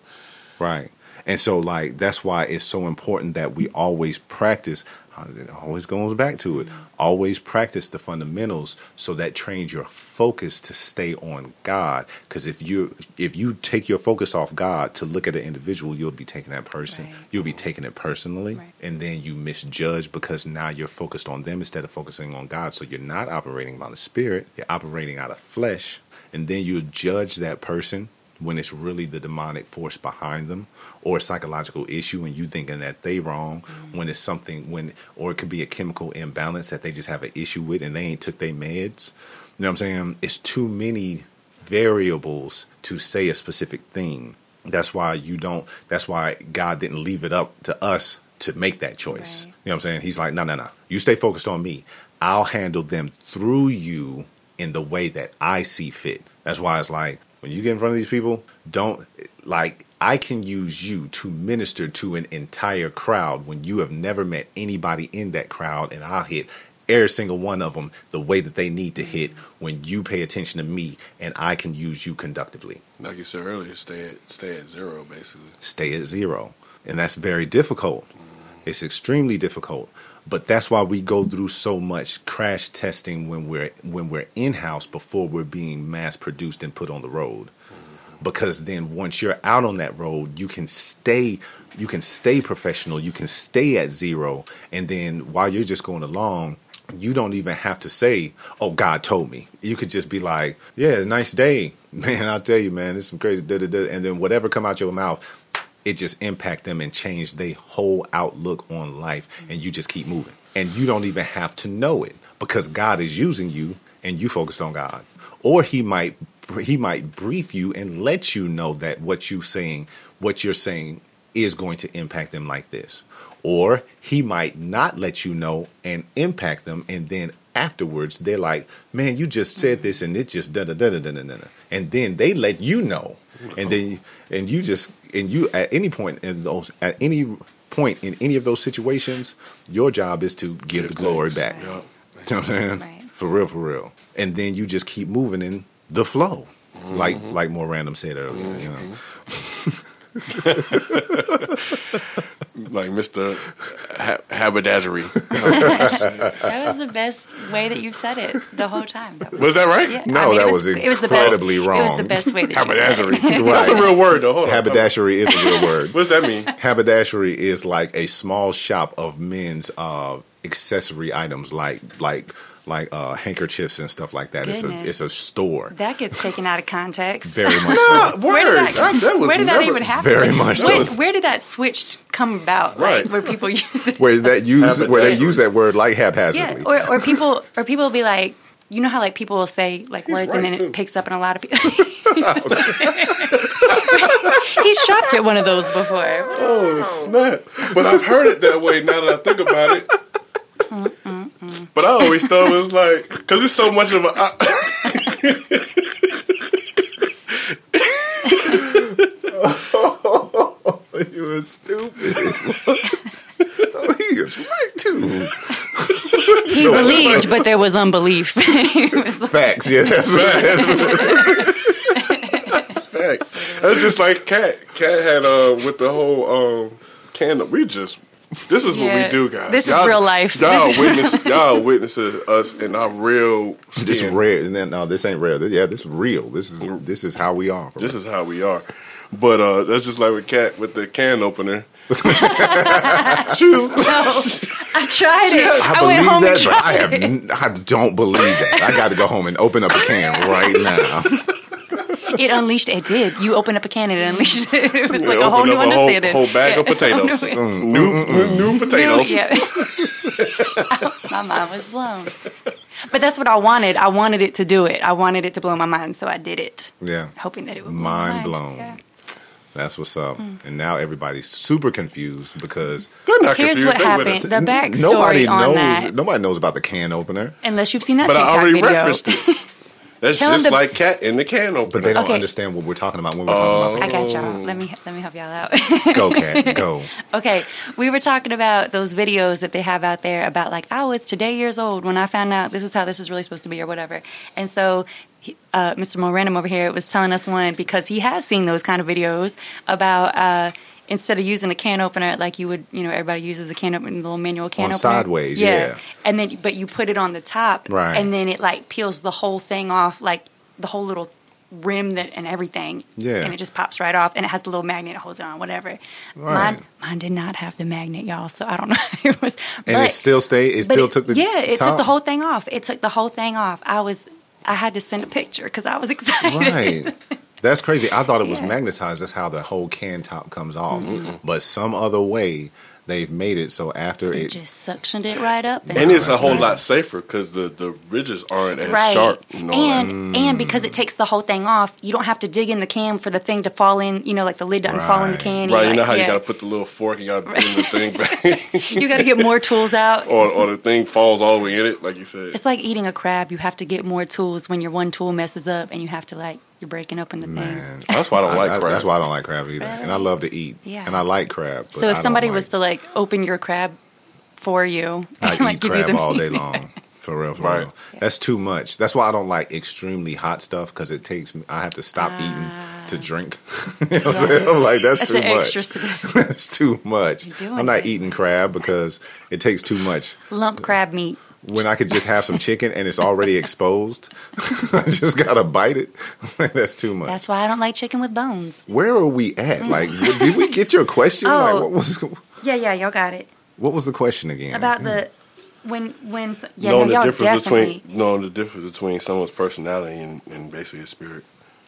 Right. And so, like, that's why it's so important that we always practice. It always goes back to it. Always practice the fundamentals, so that trains your focus to stay on God. Because if you if you take your focus off God to look at an individual, you'll be taking that person. Right. You'll be taking it personally, Right. and then you misjudge because now you're focused on them instead of focusing on God. So you're not operating by the Spirit. You're operating out of flesh, and then you judge that person when it's really the demonic force behind them or a psychological issue and you thinking that they wrong mm-hmm. when it's something when or it could be a chemical imbalance that they just have an issue with and they ain't took their meds. You know what i'm saying? It's too many variables to say a specific thing. That's why you don't that's why god didn't leave it up to us to make that choice. Right. you know what i'm saying? He's like no no no you stay focused on me. I'll handle them through you in the way that I see fit. That's why it's like when you get in front of these people, don't like I can use you to minister to an entire crowd when you have never met anybody in that crowd, and I'll hit every single one of them the way that they need to hit when you pay attention to me, and I can use you conductively. Like you said earlier, stay at stay at zero basically. Stay at zero, and that's very difficult. Mm. It's extremely difficult. But that's why we go through so much crash testing when we're when we're in house before we're being mass produced and put on the road. Because then once you're out on that road, you can stay you can stay professional, you can stay at zero, and then while you're just going along, you don't even have to say, "Oh, God told me." You could just be like, "Yeah, nice day, (laughs) man. I'll tell you, man, is some crazy." Da, da, da. And then whatever come out your mouth, it just impact them and change their whole outlook on life and you just keep moving and you don't even have to know it because god is using you and you focused on god or he might he might brief you and let you know that what you saying what you're saying is going to impact them like this. Or he might not let you know and impact them and then afterwards they're like man you just said this and it just da da da da da da da and then they let you know. And then and you just and you at any point in those at any point in any of those situations your job is to give the glory back. Yup. you know what i'm saying? Right. for real for real. And then you just keep moving in the flow like like MoreRandum said earlier you know (laughs) Like Mr. Ha- Haberdashery. (laughs) That was the best way that you've said it the whole time. That was, Was that right? yeah, No, I mean, that it was it the best- incredibly It was wrong. the best way that you said Haberdashery. it. (laughs) That's a real word though. Hold on. haberdashery is a real word What's that mean? haberdashery is like a small shop of men's uh, accessory items like like like uh, handkerchiefs and stuff like that. It's a it's a store. That gets taken out of context. Very (laughs) much Ah, so. word. Where did that, That- that was where did that even happen? Very much Where, so. where did that switch come about? Right. Like where people (laughs) use it? Where that use where they use that word like Yeah, haphazardly. or or people or people will be like, you know how like people will say like words and then too. it picks up in a lot of people. (laughs) He's shopped at one of those before. Oh snap! But I've heard it that way now that I think about it. But I always thought it was like because it's so much of a. I, (laughs) you were stupid. oh, (laughs) he is right too. He believed, but there was unbelief. (laughs) He was like, Facts. Yeah, that's right. facts. That's just like Cat. Cat had uh with the whole um can. We just. This is what we do, guys. This is Y'all- real life. Y'all witness. Y'all witnesses us in our real. This is rare. And then, no, this ain't rare. This- yeah, this is real. This is this is how we are. This is how we are. But uh that's just like with Cat with the can opener. (laughs) she was, I tried it. I, I, went believe home that, and but I have. it. n- I don't believe that. I got to go home and open up a can right now. (laughs) It unleashed. It did. You open up a can and it unleashed. It (laughs) was like a whole open new up a whole, understanding. whole bag of Yeah. potatoes. A (laughs) whole mm, new, mm, mm. new, new potatoes. Yeah. (laughs) my mind was blown. But that's what I wanted. I wanted it to do it. I wanted it to blow my mind, so I did it, Yeah, hoping that it would blow Mind my mind. blown. Yeah. that's what's up. Hmm. And now everybody's super confused because They're not Here's confused. what They with happened. The backstory nobody on knows. that, Nobody knows about the can opener, unless you've seen that But I already video. referenced it. That's Tell 'em just to- like cat in the can opener. but they don't Okay. understand what we're talking about when we're talking about. I about. got y'all. Let me let me help y'all out. (laughs) Go cat, go. Okay, we were talking about those videos that they have out there about like I was today years old when I found out this is how this is really supposed to be or whatever. And so, uh, Mr. MoreRandum over here was telling us one because he has seen those kind of videos about uh, instead of using a can opener like you would, you know, everybody uses a can opener, little manual can On opener. sideways, yeah. yeah. And then, but you put it on the top, Right. And then it like peels the whole thing off, like the whole little rim that and everything. Yeah. And it just pops right off, and it has the little magnet that holds it on, whatever. Right. Mine, mine did not have the magnet, y'all. So I don't know. (laughs) it was, And but- it still stayed. It still it- took the yeah, it top? took the whole thing off. It took the whole thing off. I was, I had to send a picture because I was excited. Right. (laughs) That's crazy. I thought it was Yeah. magnetized. That's how the whole can top comes off. Mm-hmm. Mm-hmm. But some other way they've made it so after It it. just suctioned it right up, And it's a whole right. lot safer because the, the ridges aren't as right. sharp. You know, and like, and because it takes the whole thing off, you don't have to dig in the can for the thing to fall in. You know, like the lid doesn't fall in the can. right? You like, know how you got to put the little fork you got to bring the thing back, (laughs) you got to get more tools out. or or the thing falls all the way in it, like you said. It's like eating a crab. You have to get more tools when your one tool messes up, and you have to like you're breaking open the thing. That's why I don't (laughs) like I- crab. That's why I don't like crab either. And I love to eat. Yeah. And I like crab. But So if don't somebody like- was to like open your crab for you, I (laughs) and, like eat give you crab the all day long. For real, for Right. real. That's too much. That's why I don't like extremely hot stuff because it takes me. I have to stop eating to drink. (laughs) you know what I'm saying? I'm like, that's, Ah. That's too an much. extra that's too much. You're doing I'm not it. eating crab because it takes too much. lump crab meat. When I could just have some chicken and it's already exposed, (laughs) I just gotta bite it. (laughs) that's too much. That's why I don't like chicken with bones. Where are we at? Like, did we get your question? (laughs) Oh. Like, Oh. what was Yeah, yeah, y'all got it. what was the question again? About the mm. when when yeah, knowing no, y'all the difference definitely. between knowing the difference between someone's personality and, and basically his spirit.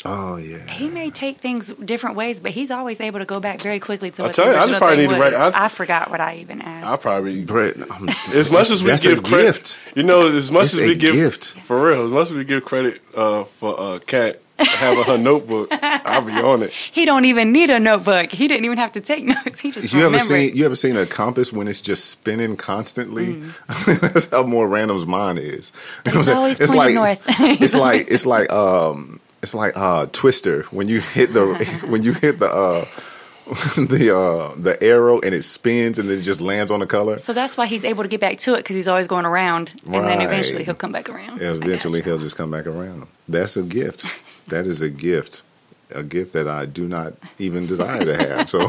Oh yeah. He may take things different ways, but he's always able to go back very quickly to I'll what tell the you, I just probably thing need to write- I- I forgot what I even asked. I probably Brett, I'm- (laughs) as much as we That's a give credit, gift. you know, as much It's as a we give gift. for real, as much as we give credit uh, for uh, Cat having her notebook, I'll be on it. (laughs) he don't even need a notebook. He didn't even have to take (laughs) notes. He just You ever seen you ever seen a compass when it's just spinning constantly? That's how MoreRandum's mine is. You know it's what I'm always saying? like north. it's like it's like um it's like uh Twister when you hit the (laughs) when you hit the uh (laughs) the uh the arrow and it spins and then it just lands on the color. so that's why he's able to get back to it because he's always going around, and then eventually he'll come back around. I Eventually he'll just come back around. That's a gift. (laughs) That is a gift. A gift that I do not even desire to have. So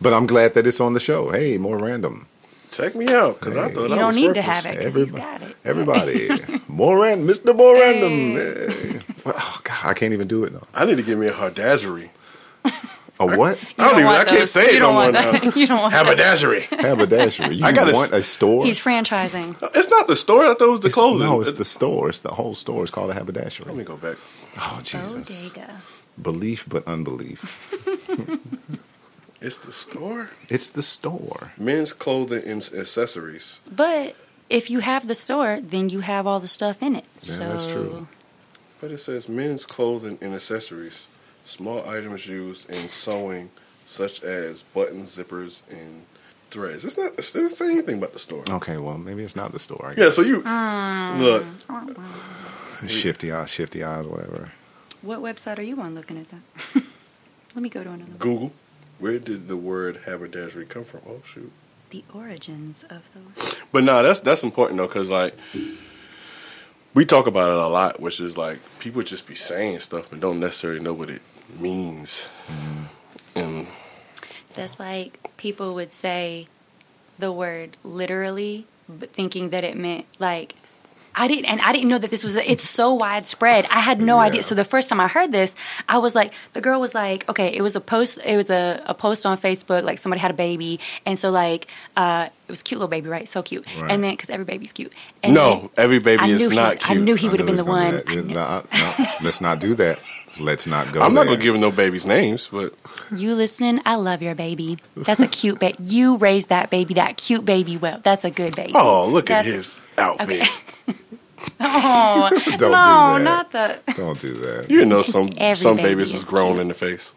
but I'm glad that it's on the show. Hey, more random. Check me out because I Hey. thought You I don't was need to have it because he's Everybody- got it. Everybody, (laughs) MoreRandum, Mr. MoreRandum. Hey. Oh God, I can't even do it though. I need to give me a hardagery. A what? I don't even. want I can't those. say it You no don't more want now. that. You don't want. Haberdashery. Haberdashery. (laughs) You I gotta want s- a store? He's franchising. (laughs) It's not the store. I thought it was the It's- clothing. No, it's the store. It's the whole store. It's called a haberdashery. Let me go back. Oh Jesus! Bodega. Belief but unbelief. It's the store. It's the store. Men's clothing and accessories. But if you have the store, then you have all the stuff in it. Yeah, so that's true. But it says men's clothing and accessories, small items used in sewing, such as buttons, zippers, and threads. It's not. It doesn't say anything about the store. Okay, well maybe it's not the store. I Yeah. So you Mm. look. shifty eyes, shifty eyes, whatever. What website are you on looking at that? (laughs) Let me go to another one. Google. Where did the word haberdashery come from? Oh shoot. The origins of the But no, that's that's important though, because like we talk about it a lot, which is like people just be saying stuff and don't necessarily know what it means. Mm-hmm. And That's like people would say the word literally, but thinking that it meant like I didn't, and I didn't know that this was. It's so widespread. I had no Yeah. idea. So the first time I heard this, I was like, the girl was like, okay, it was a post. It was a, a post on Facebook. Like somebody had a baby, and so like uh, it was a cute little baby, right? So cute. Right. And then because every baby's cute. And no, then every baby is not was- cute. I knew he would have been the one. be knew- No, no, let's not do that. Let's not go. I'm not there. gonna give no babies names, but You listening? I love your baby. That's a cute baby. You raised that baby, that cute baby. Well, that's a good baby. oh, look at That's- his outfit. Okay. (laughs) (laughs) Oh (laughs) Don't no, that. not the. Don't do that. You know, some (laughs) Every some baby babies is is grown cute. in the face.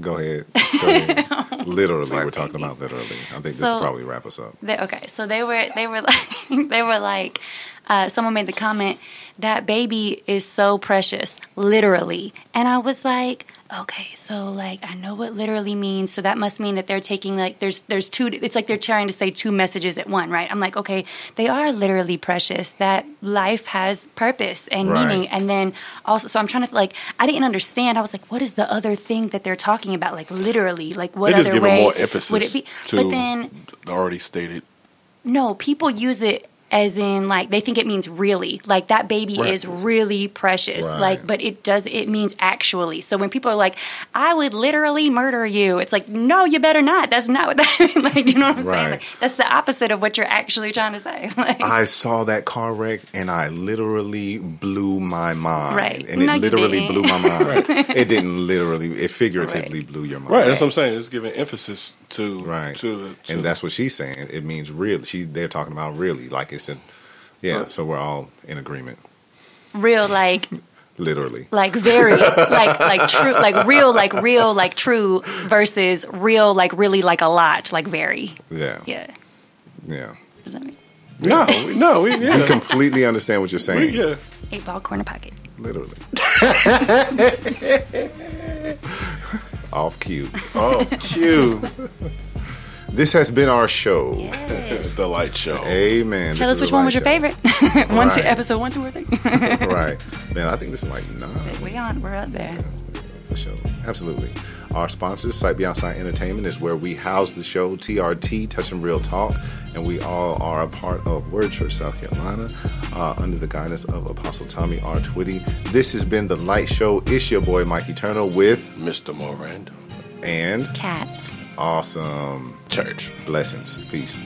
Go ahead. Go ahead. literally, we're talking babies. about literally. I think this So- will probably wrap us up. They, okay, so they were they were like they were like uh, someone made the comment that baby is so precious, literally, and I was like, okay, so like I know what literally means, so that must mean that they're taking like there's there's two. It's like they're trying to say two messages at one, right? I'm like, okay, they are literally precious. That life has purpose and Right. meaning, and then also, so I'm trying to like I didn't understand. I was like, what is the other thing that they're talking about? Like literally, like what They just other give it way more emphasis would it be? to but then already stated. no, people use it as in like they think it means really. Like that baby Right. is really precious. Right. Like but it does it means actually. So when people are like, I would literally murder you, it's like, no, you better not. That's not what that (laughs) like you know what I'm Right. saying? Like, that's the opposite of what you're actually trying to say. (laughs) Like I saw that car wreck and I literally blew my mind. Right. And it No, you literally blew my (laughs) mind. It didn't literally, it figuratively Right. blew your mind. Right, that's what I'm saying. It's giving emphasis to Right. to the to and that's what she's saying. It means really. She they're talking about really, like it's a yeah. Right. So we're all in agreement, real like (laughs) literally. like very like like true like real like real like true versus real like really like a lot like very. Yeah, Yeah. yeah. Does that make no, we, no, we We completely understand what you're we, saying. yeah. eight ball corner pocket? Literally. (laughs) Off cue. Off cute. This has been our show. (laughs) the light show. Amen. Tell This us which one light was your show. favorite. (laughs) one, two, episode one, two, or three. (laughs) right. Man, I think this is like nine. we on, we're up there. for sure. Absolutely. Our sponsors, Site Beyond Sight Entertainment, is where we house the show TRT, Touching Real Talk, and we all are a part of Word Church, South Carolina, uh, under the guidance of Apostle Tommy R. Twitty. This has been The Light Show. It's your boy, Mic Eternal, with Mr. MoreRandum. and Cat. Awesome Church. blessings. Peace.